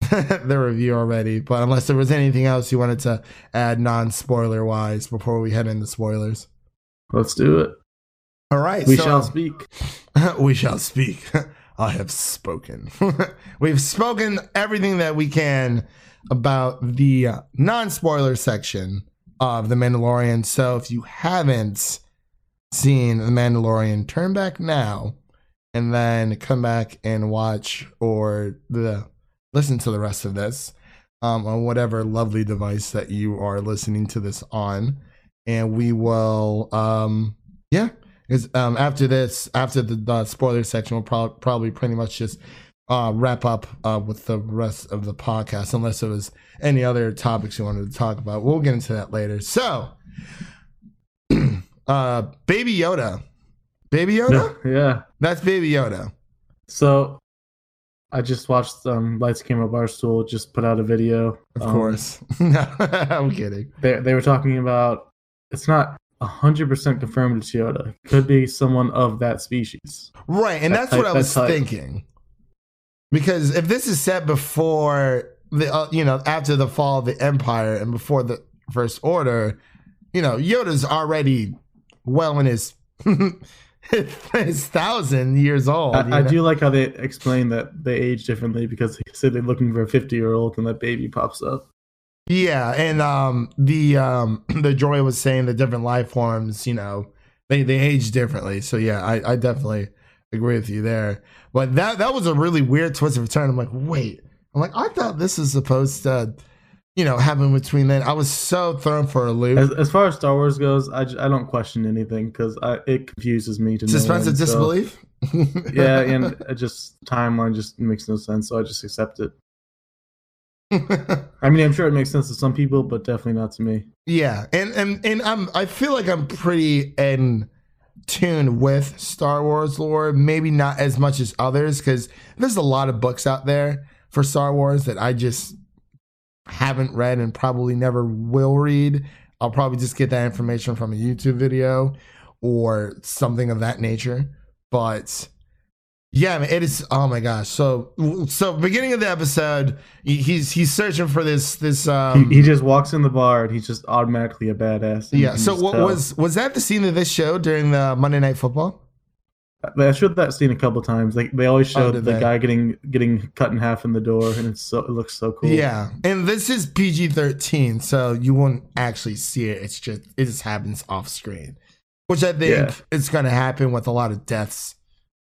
the review already. But unless there was anything else you wanted to add non spoiler wise before we head into spoilers. Let's do it. All right. We so- shall speak. we shall speak. I have spoken. We've spoken everything that we can about the non spoiler section of The Mandalorian. So if you haven't seen The Mandalorian, turn back now and then come back and watch or the listen to the rest of this um, on whatever lovely device that you are listening to this on. And we will, um, yeah, because um, after this, after the, the spoiler section, we'll prob- probably pretty much just uh, wrap up uh, with the rest of the podcast, unless there was any other topics you wanted to talk about. We'll get into that later. So, uh, Baby Yoda, Baby Yoda, yeah. that's Baby Yoda. So I just watched um Lights Camera Barstool just put out a video. Of Um, course, I'm kidding. They they were talking about it's not hundred percent confirmed it's Yoda. Could be someone of that species. Right, and That that's what I was thinking. Because if this is set before the, uh, you know, after the fall of the Empire and before the First Order, you know, Yoda's already well in his his thousand years old. I, I do like how they explain that they age differently because they said they're looking for a fifty year old and that baby pops up. Yeah, and um, the um, the Joy was saying the different life forms, you know, they they age differently. So yeah, I, I definitely agree with you there. But that that was a really weird twist of return. I'm like, wait, I'm like, I thought this was supposed to, you know, happen between then. I was so thrown for a loop. As, as far as Star Wars goes, I, I don't question anything because it confuses me to no Suspense of end, so- disbelief. yeah, and it just timeline just makes no sense, so I just accept it. I mean, I'm sure it makes sense to some people, but definitely not to me. Yeah, and and and I'm I feel like I'm pretty in tune with Star Wars lore. Maybe not as much as others because there's a lot of books out there for Star Wars that I just haven't read and probably never will read. I'll probably just get that information from a YouTube video or something of that nature. But yeah, man, it is. Oh my gosh! So so beginning of the episode, he's he's searching for this this. Um, he, he just walks in the bar and he's just automatically a badass. yeah. So what tell. was was that the scene of this show during the Monday Night Football? I showed that scene a couple times. Like they always Oh, showed did the they? guy getting getting cut in half in the door, and it's so it looks so cool. Yeah, and this is PG thirteen, so you won't actually see it. It's just it just happens off screen, which I think Yeah. is going to happen with a lot of deaths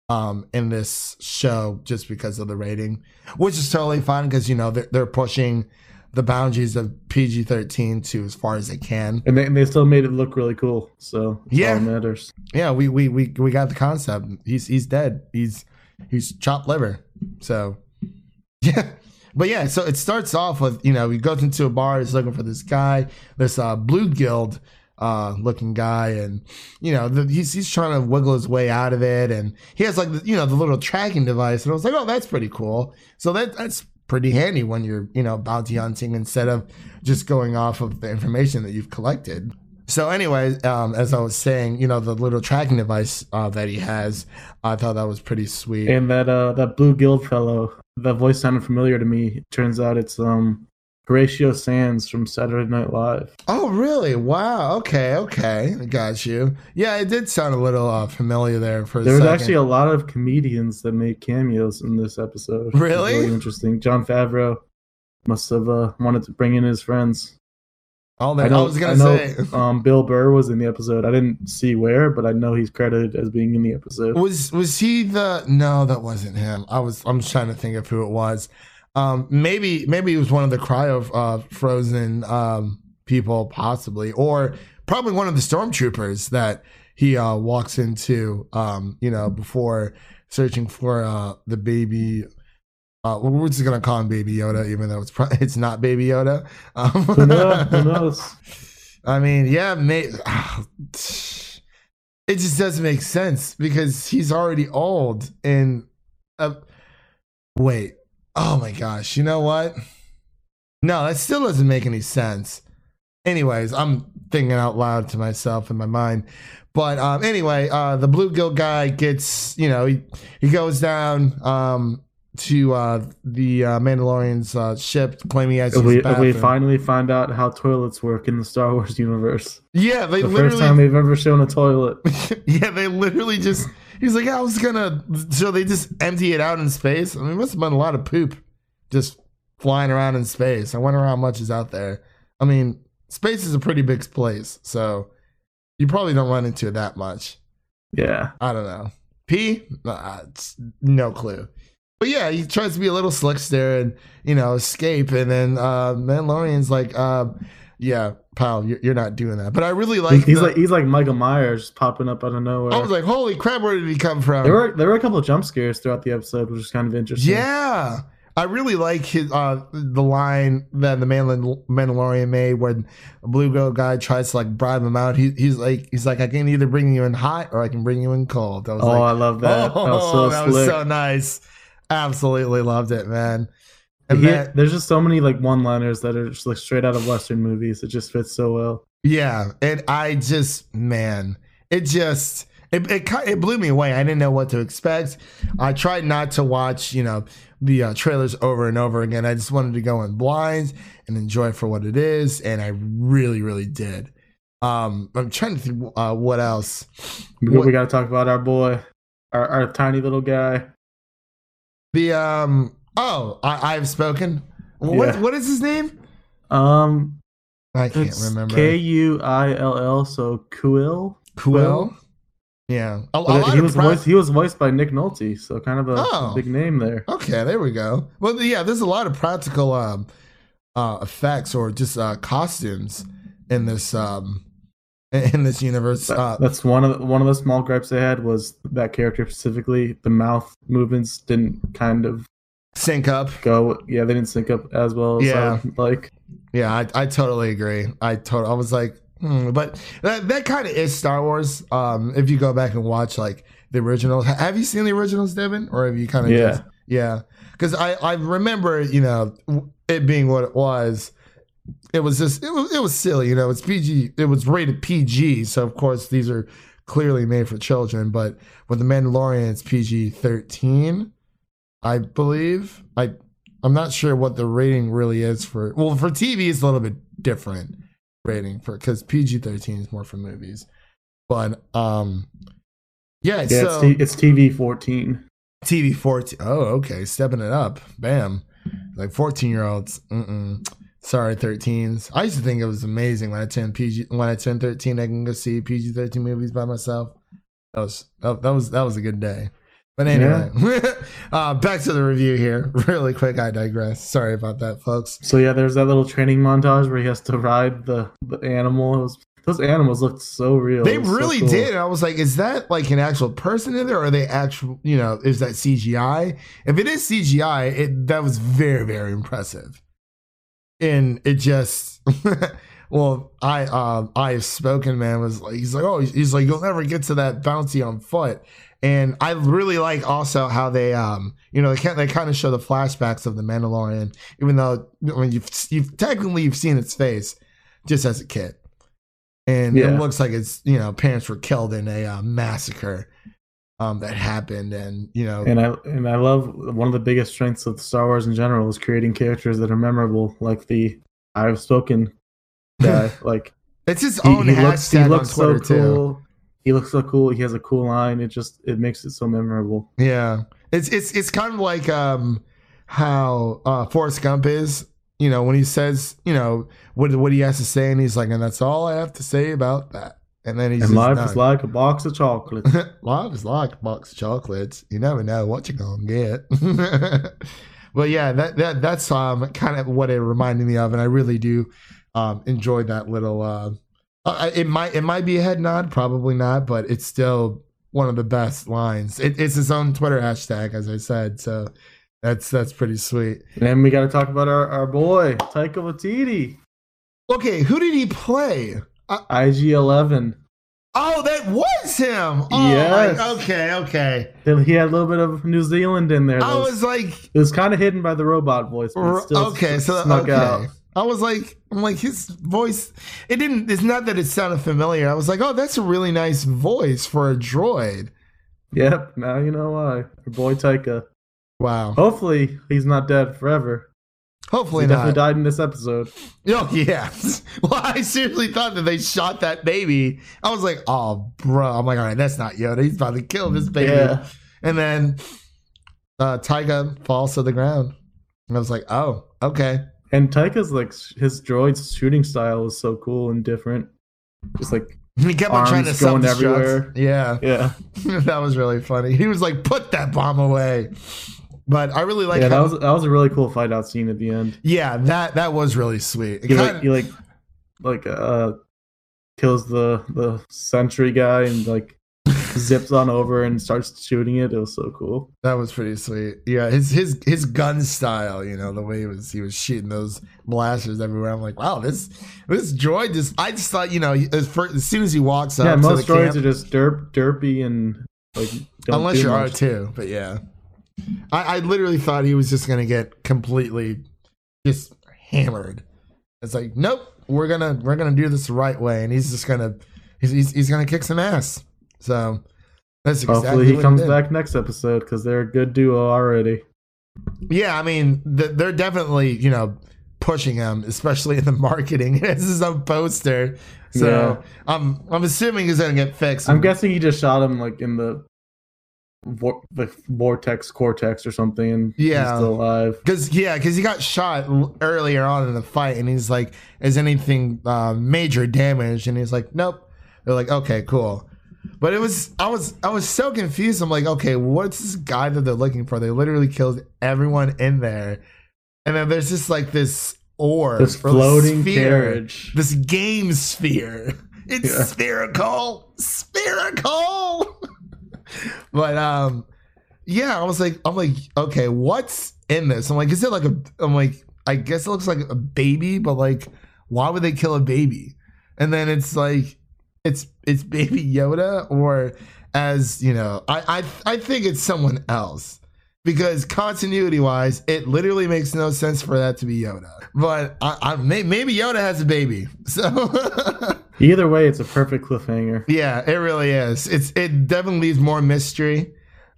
um in this show just because of the rating, which is totally fine because you know they're, they're pushing the boundaries of PG thirteen to as far as they can. and they, and they still made it look really cool. So Yeah. matters. Yeah, we we we we got the concept. He's he's dead. He's he's chopped liver. So yeah. But yeah, so it starts off with, you know, he goes into a bar, he's looking for this guy, this uh blue guild uh looking guy and you know the, he's he's trying to wiggle his way out of it and he has like the, you know the little tracking device and I was like oh that's pretty cool so that that's pretty handy when you're you know bounty hunting instead of just going off of the information that you've collected so anyway, um, as I was saying, you know, the little tracking device uh, that he has, I thought that was pretty sweet. And that uh that blue guild fellow, that voice sounded familiar to me. Turns out it's um Horatio Sanz from Saturday Night Live. oh, really? Wow. Okay. Okay. I got you. Yeah, it did sound a little uh, familiar there for a There was second. actually a lot of comedians that made cameos in this episode. Really? really interesting. Jon Favreau must have uh, wanted to bring in his friends. oh, I man, I, know, was gonna I know, say, um, Bill Burr was in the episode. I didn't see where, but I know he's credited as being in the episode. was was he the? No, that wasn't him. I was. I'm just trying to think of who it was. Um, maybe maybe he was one of the cryo uh, frozen um, people, possibly, or probably one of the stormtroopers that he uh, walks into. Um, you know, before searching for uh, the baby Uh, we're just gonna call him Baby Yoda, even though it's pro- it's not Baby Yoda. Um, Who knows? Who knows? I mean, yeah, mate. It just doesn't make sense because he's already old and uh, wait. Oh my gosh, you know what? No, that still doesn't make any sense. Anyways, I'm thinking out loud to myself in my mind. But um, anyway, uh, the bluegill guy gets, you know, he, he goes down um, to uh, the uh, Mandalorian's uh, ship, claiming he has to If use we, we finally find out how toilets work in the Star Wars universe. yeah, they The literally first time they've ever shown a toilet. yeah, they literally just. He's like, I was gonna. So they just empty it out in space. I mean, it must have been a lot of poop just flying around in space. I wonder how much is out there. I mean, space is a pretty big place, so you probably don't run into it that much. Yeah. I don't know. P? Uh, no clue. But yeah, he tries to be a little slickster and you know escape, and then uh, Mandalorian's like, uh, "Yeah, pal, you're, you're not doing that." But I really like. he's the- like he's like Michael Myers popping up out of nowhere. I was like, "Holy crap! Where did he come from?" there were there were a couple of jump scares throughout the episode, which is kind of interesting. Yeah. I really like his uh the line that the Mandal- Mandalorian made when a blue girl guy tries to like bribe him out. He, he's like he's like I can either bring you in hot or I can bring you in cold. I was Oh, like, I love that. Oh, that was so that was so nice. Absolutely loved it, man. And He- then, there's just so many like one-liners that are just like straight out of Western movies. It just fits so well. yeah, and I just man, it just it it, it blew me away. I didn't know what to expect. I tried not to watch, you know, the uh, trailers over and over again. I just wanted to go in blind and enjoy for what it is, and I really, really did. Um, I'm trying to think uh, what else. We, What- we got to talk about our boy, our, our tiny little guy. The um oh, I I've spoken. What Yeah. what is his name? Um, I can't remember. K U I L L. So Kuil. Quill. Yeah, a, a he was pro- voiced. He was voiced by Nick Nolte, so kind of a, Oh. big name there. Okay, there we go. Well, yeah, there's a lot of practical um, uh, effects or just uh, costumes in this um, in this universe. That- Uh, That's one of the, one of the small gripes they had was that character specifically. The mouth movements didn't kind of sync up. go. Yeah, they didn't sync up as well. As Yeah. Like Yeah, I, I totally agree. I totally. I was like, hmm, but that that kind of is Star Wars. Um, if you go back and watch like the originals, have you seen the originals, Devin, or have you kind of Yeah. just yeah? Because I I remember you know it being what it was. It was just it was it was silly, you know. It's PG. It was rated PG, so of course these are clearly made for children. But with the Mandalorian, it's PG thirteen, I believe. I I'm not sure what the rating really is for. Well, for TV, it's a little bit different rating for because PG thirteen is more for movies. But um, yeah. yeah, so it's, t- it's TV fourteen. TV fourteen. Oh, okay, stepping it up. Bam, like fourteen year olds. Mm-mm. Sorry, thirteens. I used to think it was amazing when I turned PG. When I turned thirteen, I can go see PG thirteen movies by myself. That was that, that was that was a good day. But anyway, uh, back to the review here, really quick. I digress. Sorry about that, folks. So yeah, there's that little training montage where he has to ride the the animal. Was, those animals looked so real. They was so really cool. did. I was like, is that like an actual person in there, or are they actual? You know, is that CGI? If it is CGI, it that was very very impressive. And it just, well, I um I have spoken man was like he's like oh he's, he's like you'll never get to that bouncy on foot. And I really like also how they, um, you know, they kind they kind of show the flashbacks of the Mandalorian, even though I mean you've you've technically you've seen its face just as a kid, and Yeah. it looks like it's you know parents were killed in a uh, massacre, um, that happened, and you know, And I and I love one of the biggest strengths of Star Wars in general is creating characters that are memorable, like the I've spoken guy. like it's his he, own he looks, he hashtag looks on Twitter so too. He looks so cool. He has a cool line. It just it makes it so memorable. Yeah. It's it's it's kind of like um how uh Forrest Gump is, you know, when he says, you know, what what he has to say and he's like, and that's all I have to say about that. And then he's and life done. is like a box of chocolates. life is like a box of chocolates. You never know what you're gonna get. but yeah, that that that's um kind of what it reminded me of, and I really do um enjoy that little uh uh, it might it might be a head nod, probably not, but it's still one of the best lines. It, it's his own Twitter hashtag, as I said. So That's that's pretty sweet. And then we got to talk about our, our boy Taika Waititi, Okay, who did he play? IG Eleven. Oh, that was him. Oh, Yes. my- okay, okay. He had a little bit of New Zealand in there. I that was like, it was kind of hidden by the robot voice. But still okay, so snuck okay. out. I was like, I'm like his voice. It didn't. It's not that it sounded familiar. I was like, oh, that's a really nice voice for a droid. Yep. Now you know why. Our boy Taika. Wow. Hopefully he's not dead forever. Hopefully he not. definitely died in this episode. Oh yeah. Well, I seriously thought that they shot that baby. I was like, oh, bro. I'm like, all right, that's not Yoda. He's about to kill this baby. Yeah. And then uh Taika falls to the ground. And I was like, oh, okay. And Taika's like his droid's shooting style is so cool and different. Just like He kept on trying to going everywhere. Yeah. yeah, that was really funny. He was like, put that bomb away. But I really like yeah. That was that was a really cool fight out scene at the end. yeah, that that was really sweet. It He kinda- like he like like uh kills the the sentry guy and like zips on over and starts shooting it. It was so cool. That was pretty sweet. Yeah, his his his gun style, you know, the way he was he was shooting those blasters everywhere. I'm like, wow, this this droid just I just thought, you know, as, for, as soon as he walks up, yeah, most droids camp, are just derp derpy and like don't unless you're R two, but yeah, I, I literally thought he was just gonna get completely just hammered. It's like, nope, we're gonna we're gonna do this the right way, and he's just gonna he's he's, he's gonna kick some ass. So that's exactly Hopefully he comes back next episode because they're a good duo already. Yeah, I mean, they're definitely, you know, pushing him, especially in the marketing. this is a poster. So Yeah. I'm I'm assuming he's gonna get fixed. I'm guessing he just shot him like in the vor- the vortex cortex or something, and Yeah. he's still alive. Cause yeah, cause he got shot l- earlier on in the fight, and he's like, "Is anything uh, major damage?" And he's like, "Nope." They're like, "Okay, cool." But it was I was I was so confused. I'm like, "Okay, what's this guy that they're looking for?" They literally killed everyone in there, and then there's just like this orb, This floating sphere, carriage. this game sphere. It's Yeah. spherical, spherical. but um, yeah, I was like, I'm like, okay, what's in this? I'm like, is it like a? I'm like, I guess it looks like a baby, but like, why would they kill a baby? And then it's like, it's it's baby Yoda, or as you know, I I I think it's someone else because continuity wise, it literally makes no sense for that to be Yoda. But I, I may, maybe Yoda has a baby, so. Either way, it's a perfect cliffhanger. Yeah, it really is. It's it definitely leaves more mystery.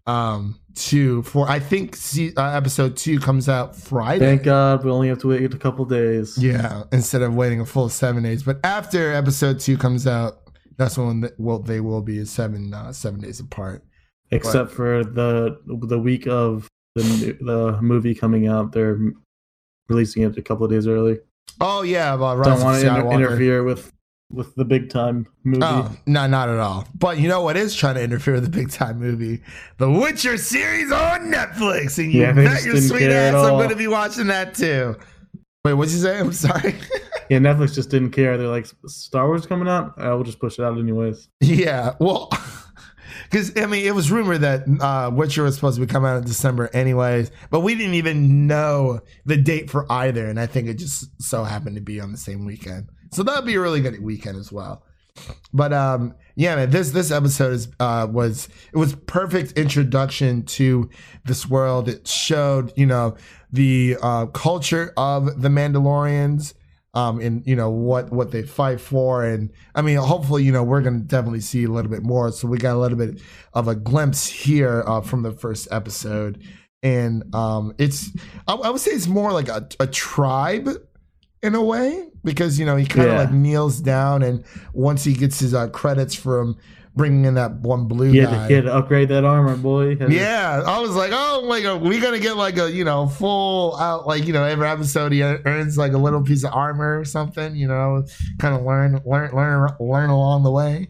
Um, to for I think see, uh, episode two comes out Friday. Thank God we only have to wait a couple days. Yeah, instead of waiting a full seven days. But after episode two comes out, that's when the, well they will be seven uh, seven days apart. Except for the the week of the the movie coming out, they're releasing it a couple of days early. Oh yeah, about Rise Don't want to Skywalker. interfere with with the big time movie. Oh, no, not at all. But you know what is trying to interfere with the big time movie? The Witcher series on Netflix. And you Yeah, bet your sweet ass I'm going to be watching that too. Wait, what'd you say? I'm sorry. Yeah, Netflix just didn't care. They're like, Star Wars coming out. I will just push it out anyways. Yeah, well, because I mean, it was rumored that uh, Witcher was supposed to be coming out in December, anyways, but we didn't even know the date for either, and I think it just so happened to be on the same weekend, so that'd be a really good weekend as well. But um, yeah, man, this this episode is uh, was it was perfect introduction to this world. It showed you know the uh, culture of the Mandalorians um and you know what what they fight for. And i mean hopefully you know we're gonna definitely see a little bit more. So we got a little bit of a glimpse here uh, from the first episode. And um it's i, I would say it's more like a, a tribe in a way because you know he kind of Yeah. like kneels down and once he gets his uh, credits from bringing in that one blue had, guy to, had to upgrade that armor, boy. Had to- yeah, I was like, oh, like, are we gonna get like a you know full out like you know every episode he earns like a little piece of armor or something, you know, kind of learn learn learn learn along the way,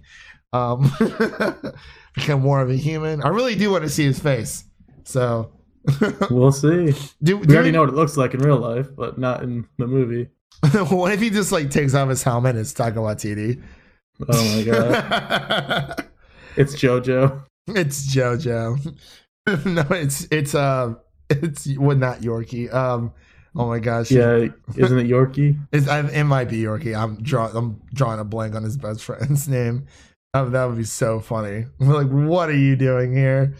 um, become more of a human. I really do want to see his face, so We'll see. do, We do already know what it looks like in real life, but not in the movie. what if he just like takes off his helmet and it's Taika Waititi? Oh my god. It's JoJo. It's JoJo. no, it's it's uh it's well, not Yorki. Um, oh my gosh, Yeah, isn't it Yorki? It's, I, it might be Yorki. I'm drawing. I'm drawing a blank on his best friend's name. That, that would be so funny. We're like, what are you doing here?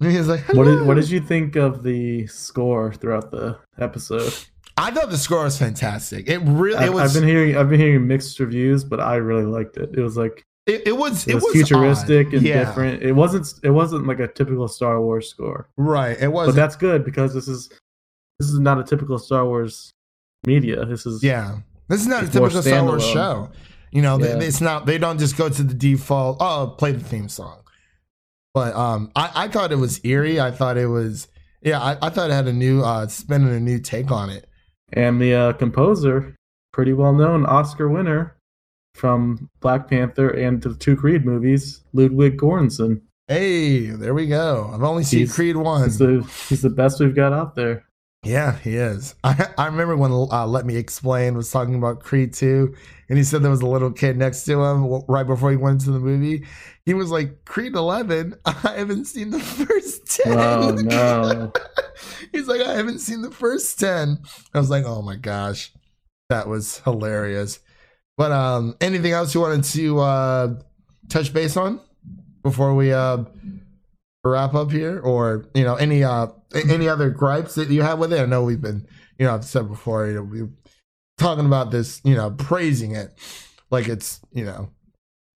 And he's like, What did What did you think of the score throughout the episode? I thought the score was fantastic. It really, it I've, was. I've been hearing I've been hearing mixed reviews, but I really liked it. It was like it, it was. it was, was futuristic odd. and Yeah, different. It wasn't it wasn't like a typical Star Wars score, Right. It was. but that's good because this is this is not a typical Star Wars media. This is Yeah, this is not a typical Star Wars show. You know, they- it's not. They don't just go to the default. Oh, play the theme song. But um, I, I thought it was eerie. I thought it was. Yeah, I, I thought it had a new uh spin and a new take on it. And the uh, composer, pretty well known Oscar winner from Black Panther and the two Creed movies, Ludwig Göransson. Hey, there we go. I've only seen He's- Creed one. He's the he's the best we've got out there. Yeah, he is. I, I remember when uh, Let Me Explain was talking about Creed 2, and he said there was a little kid next to him right before he went into the movie. He was like, Creed 11? I haven't seen the first 10. Oh no. He's like, I haven't seen the first 10. I was like, oh my gosh. That was hilarious. But um, anything else you wanted to uh, touch base on before we uh, wrap up here? Or, you know, any uh, any other gripes that you have with it? I know we've been, you know, I've said before, you know, we're talking about this, you know, praising it like it's, you know,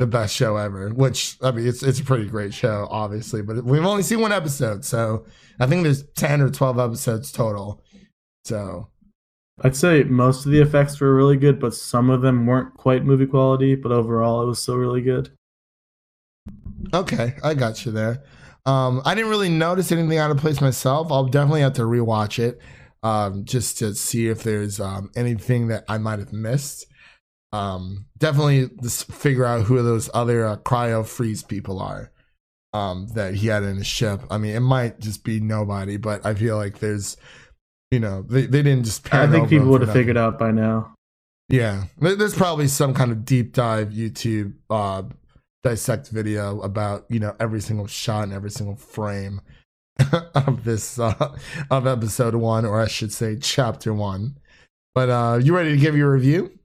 the best show ever, which I mean, it's it's a pretty great show, obviously, but we've only seen one episode, so I think there's ten or twelve episodes total. So I'd say most of the effects were really good, but some of them weren't quite movie quality. But overall, it was still really good. okay, I got you there. Um, I didn't really notice anything out of place myself. I'll definitely have to rewatch it, um, just to see if there's um anything that I might have missed. Um, definitely just figure out who those other uh, cryo freeze people are. Um, that he had in his ship. I mean, it might just be nobody, but I feel like there's, you know, they, they didn't just. I think people would have figured out by now. Yeah, there's probably some kind of deep dive YouTube uh, dissect video about you know every single shot and every single frame of this uh, of episode one, or I should say chapter one. But uh, you ready to give your review?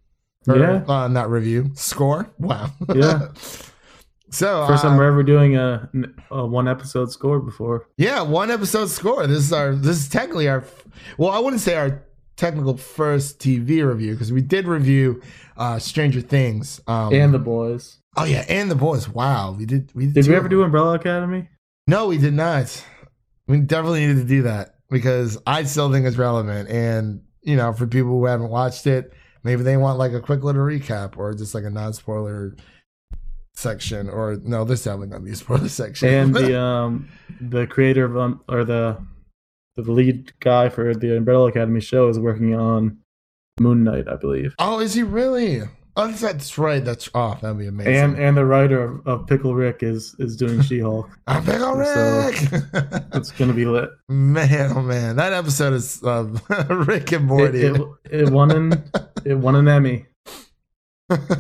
Or, Yeah. uh, not review score. Wow. Yeah. so First uh, time we're ever doing a, a one episode score before. Yeah, one episode score. This is our. This is technically our. Well, I wouldn't say our technical first TV review because we did review uh Stranger Things. Um, and the boys. Oh yeah, and the boys. Wow, we did. We Did two we ever do Umbrella Academy? No, we did not. We definitely needed to do that because I still think it's relevant, and you know, for people who haven't watched it, maybe they want like a quick little recap or just like a non-spoiler section. Or no, this definitely gonna be a spoiler section. And the um the creator of um, or the the lead guy for the Umbrella Academy show is working on Moon Knight, I believe. Oh, is he really? Oh, that's, right. That's oh, that'd be amazing. And and the writer of, Pickle Rick is is doing She Hulk. I'm on So- Rick. It's gonna be lit. man, oh man, that episode is uh, Rick and It, Morty. it, it won an it won an Emmy.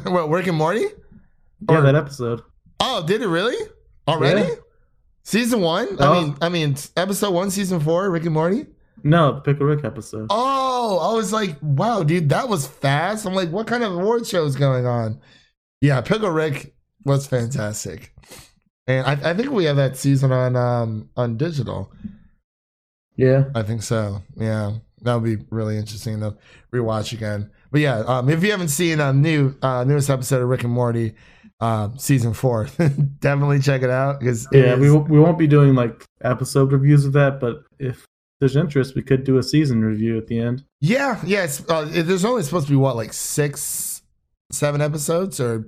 what, Rick and Morty? Yeah, Or- that episode. Oh, did it really? Already? Yeah. Season one? Oh. I mean, I mean, episode one, season four, Rick and Morty. No, the Pickle Rick episode. Oh, I was like, wow, dude, that was fast. I'm like, what kind of award show is going on? Yeah, Pickle Rick was fantastic, and I, I think we have that season on um on digital. Yeah. I think so. Yeah, that would be really interesting to rewatch again. But yeah, um, if you haven't seen a new uh, newest episode of Rick and Morty, uh, season four, definitely check it out because Yeah, we w- we won't be doing like episode reviews of that, but if there's interest, we could do a season review at the end. Yeah, yeah. Uh, there's only supposed to be what, like six, seven episodes or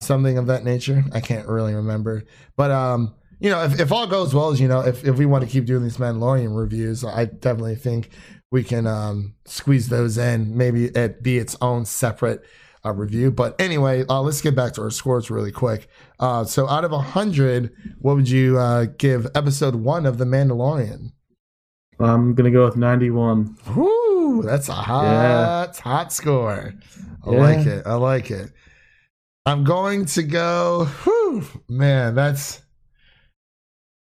something of that nature. I can't really remember, but um, you know, if, if all goes well, as you know, if if we want to keep doing these Mandalorian reviews, I definitely think we can um squeeze those in. Maybe it be its own separate. Uh, review, but anyway, uh, let's get back to our scores really quick. Uh, so, out of a hundred, what would you uh, give episode one of The Mandalorian? I'm gonna go with 91. Whoo, that's a hot, Yeah. hot score. I Yeah. like it. I like it. I'm going to go. Whew, man, that's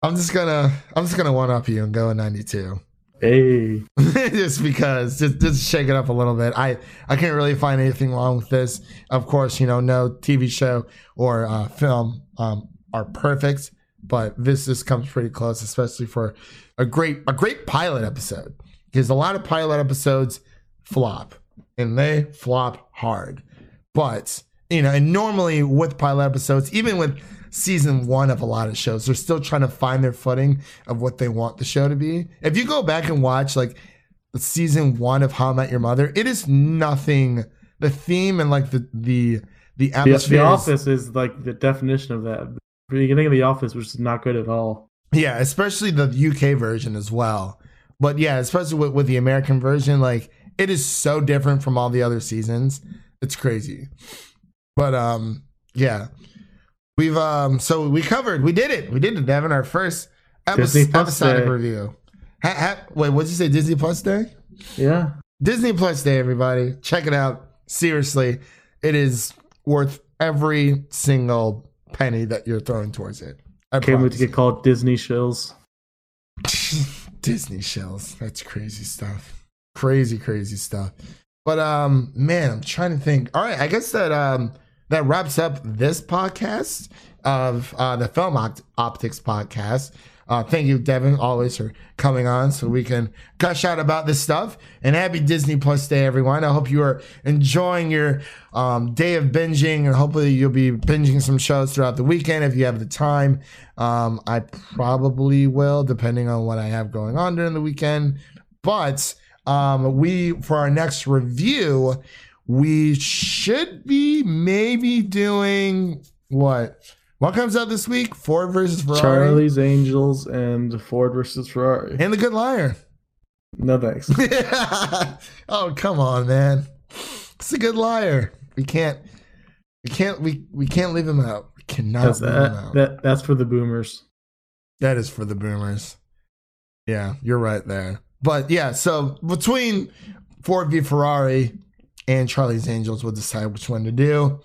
I'm just gonna I'm just gonna one up you and go a 92. Hey, just because just just shake it up a little bit. I I can't really find anything wrong with this. Of course, you know, no TV show or uh, film um, are perfect, but this just comes pretty close, especially for a great a great pilot episode. Because a lot of pilot episodes flop, and they flop hard. But you know, and normally with pilot episodes, even with season one of a lot of shows, they're still trying to find their footing of what they want the show to be. If you go back and watch like the season one of How I Met Your Mother, it is nothing. The theme and like the the the the, atmosphere. the is- Office is like the definition of that. The beginning of The Office which is not good at all. Yeah, especially the UK version as well. But yeah, especially with, with the American version, like it is so different from all the other seasons. It's crazy. But um, yeah, we've um, so we covered, we did it, we did it, Devin. Our first episode, episodic Day. review. Ha, ha, wait, what did you say? Disney Plus Day? Yeah, Disney Plus Day, everybody. Check it out. Seriously, it is worth every single penny that you're throwing towards it. I can't wait promise to get called Disney shills. Disney shells. That's crazy stuff. Crazy, crazy stuff. But um, man, I'm trying to think. All right, I guess that um that wraps up this podcast of uh the Film Opt- Optix podcast. Uh, thank you, Devin, always for coming on so we can gush out about this stuff. And happy Disney Plus Day, everyone. I hope you are enjoying your um, day of binging, and hopefully you'll be binging some shows throughout the weekend if you have the time. Um, I probably will, depending on what I have going on during the weekend. But um, we, for our next review, we should be maybe doing what? What comes out this week? Ford versus Ferrari Charlie's Angels and Ford versus Ferrari. and the Good Liar. No thanks. oh come on, man! It's a good liar. We can't, we can't, we we can't leave him out. We cannot That's, leave him out. that, that's for the boomers. That is for the boomers. Yeah, you're right there. But yeah, so between Ford v Ferrari and Charlie's Angels, we'll decide which one to do.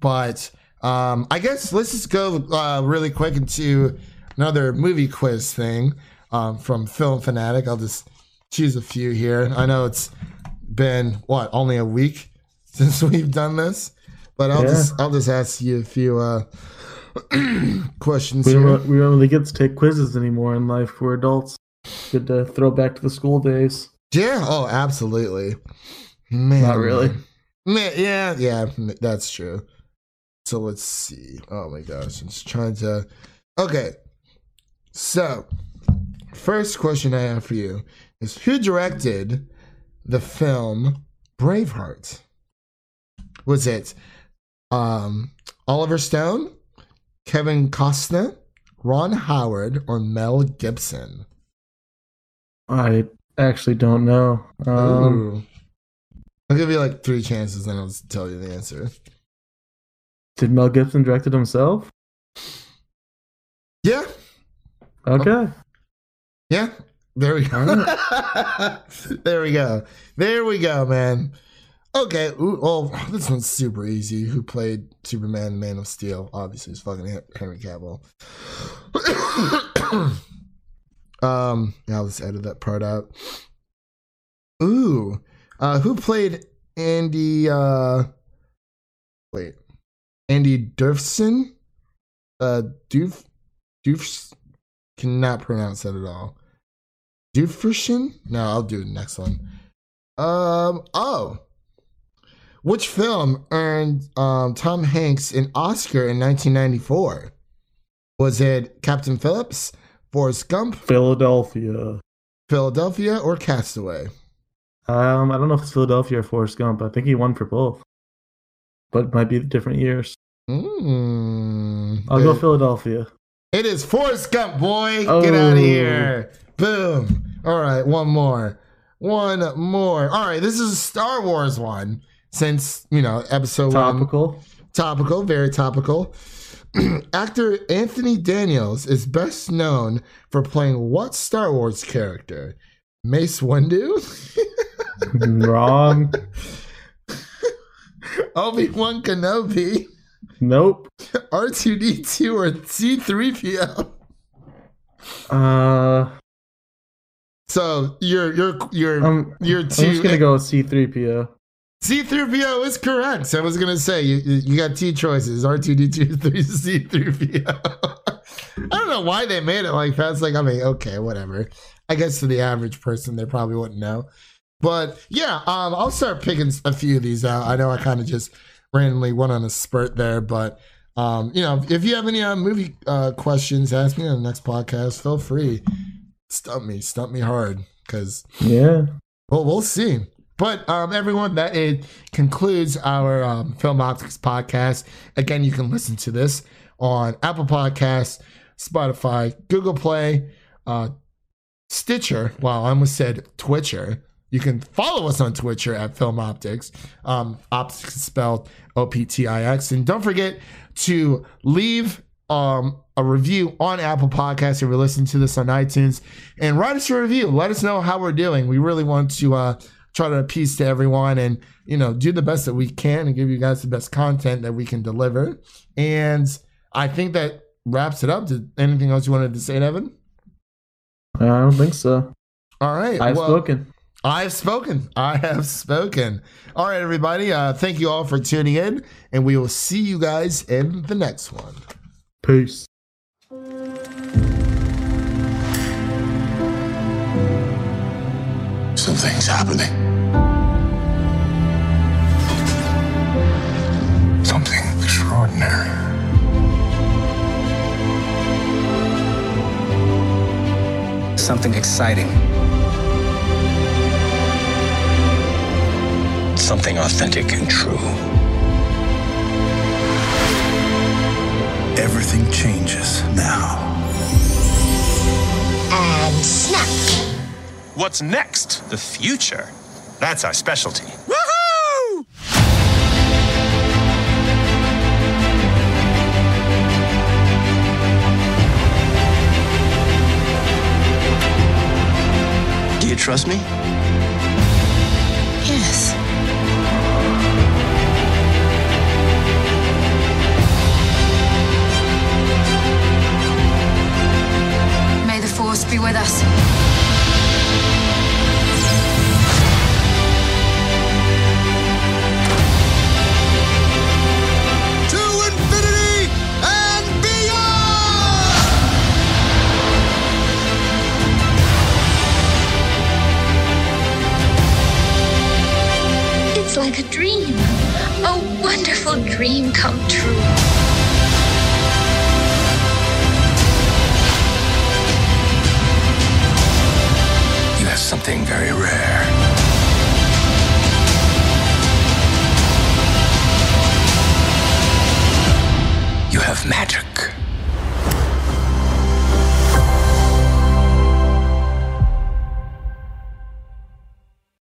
But um, I guess let's just go uh, really quick into another movie quiz thing um, from Film Fanatic. I'll just choose a few here. I know it's been what only a week since we've done this, but I'll Yeah. just I'll just ask you a few uh, questions We here. don't, we don't really get to take quizzes anymore in life. We're adults. Good to throw back to the school days. Yeah. Oh, absolutely. Man, Not really. Man, yeah, yeah, that's true. So let's see. Oh my gosh, I'm just trying to. Okay. So, first question I have for you is who directed the film Braveheart? Was it um, Oliver Stone, Kevin Costner, Ron Howard, or Mel Gibson? I actually don't know. Um. I'll give you like three chances, and I'll tell you the answer. Did Mel Gibson direct it himself? Yeah, Okay. yeah. There we go. there we go. There we go, man. Okay. Ooh, oh, this one's super easy. Who played Superman, Man of Steel? Obviously, it's fucking Henry Cavill. um, yeah, I'll just edit that part out. Ooh, uh, who played Andy? Uh, wait, Andy Durfson. Uh, Doof, Doofs. Cannot pronounce that at all. Dooferson? No, I'll do the next one. Um. Oh. Which film earned um, Tom Hanks an Oscar in 1994? Was it Captain Phillips, Forrest Gump, Philadelphia. Philadelphia, or Castaway? Um, I don't know if it's Philadelphia or Forrest Gump. I think he won for both, but it might be different years. Mm, I'll go Philadelphia. It is Forrest Gump, boy. Get out of Oh. here. Boom. All right, one more. One more. All right, this is a Star Wars one. Since, you know, episode one. Topical. Topical, very topical. Actor Anthony Daniels is best known for playing what Star Wars character? Mace Windu? Wrong. Obi Wan Kenobi? Nope. R2D2 or C3PO? Uh, So you're you're you're I'm, you're I'm just gonna go with C3PO. C3PO is correct. So I was gonna say you you got two choices: R2D2, three C3PO. I don't know why they made it like that. It's like I mean, okay, whatever. I guess to the average person, they probably wouldn't know. But yeah, um, I'll start picking a few of these out. I know I kind of just randomly went on a spurt there, but um, you know, if you have any uh, movie uh, questions, ask me on the next podcast. Feel free, stump me, stump me hard, because Yeah. well, we'll see. But um, everyone, that it concludes our um, Film Optix podcast. Again, you can listen to this on Apple Podcasts, Spotify, Google Play, uh, Stitcher. Well, I almost said Twitcher. You can follow us on Twitter at Film Optix. Um, Optix is spelled O P T I X. And don't forget to leave um, a review on Apple Podcasts if you're listening to this on iTunes and write us a review. Let us know how we're doing. We really want to uh, try to appease to everyone and you know do the best that we can and give you guys the best content that we can deliver. And I think that wraps it up. Did anything else you wanted to say, Evan? I don't think so. All right. I've well, spoken. I have spoken. I have spoken. All right, everybody. Uh, thank you all for tuning in, and we will see you guys in the next one. Peace. Something's happening. Something extraordinary. Something exciting. Something authentic and true. Everything changes now. And snap. What's next? The future. That's our specialty. Woohoo! Do you trust me? Be with us. To infinity and beyond! It's like a dream. A wonderful dream come true. something very rare. You have magic.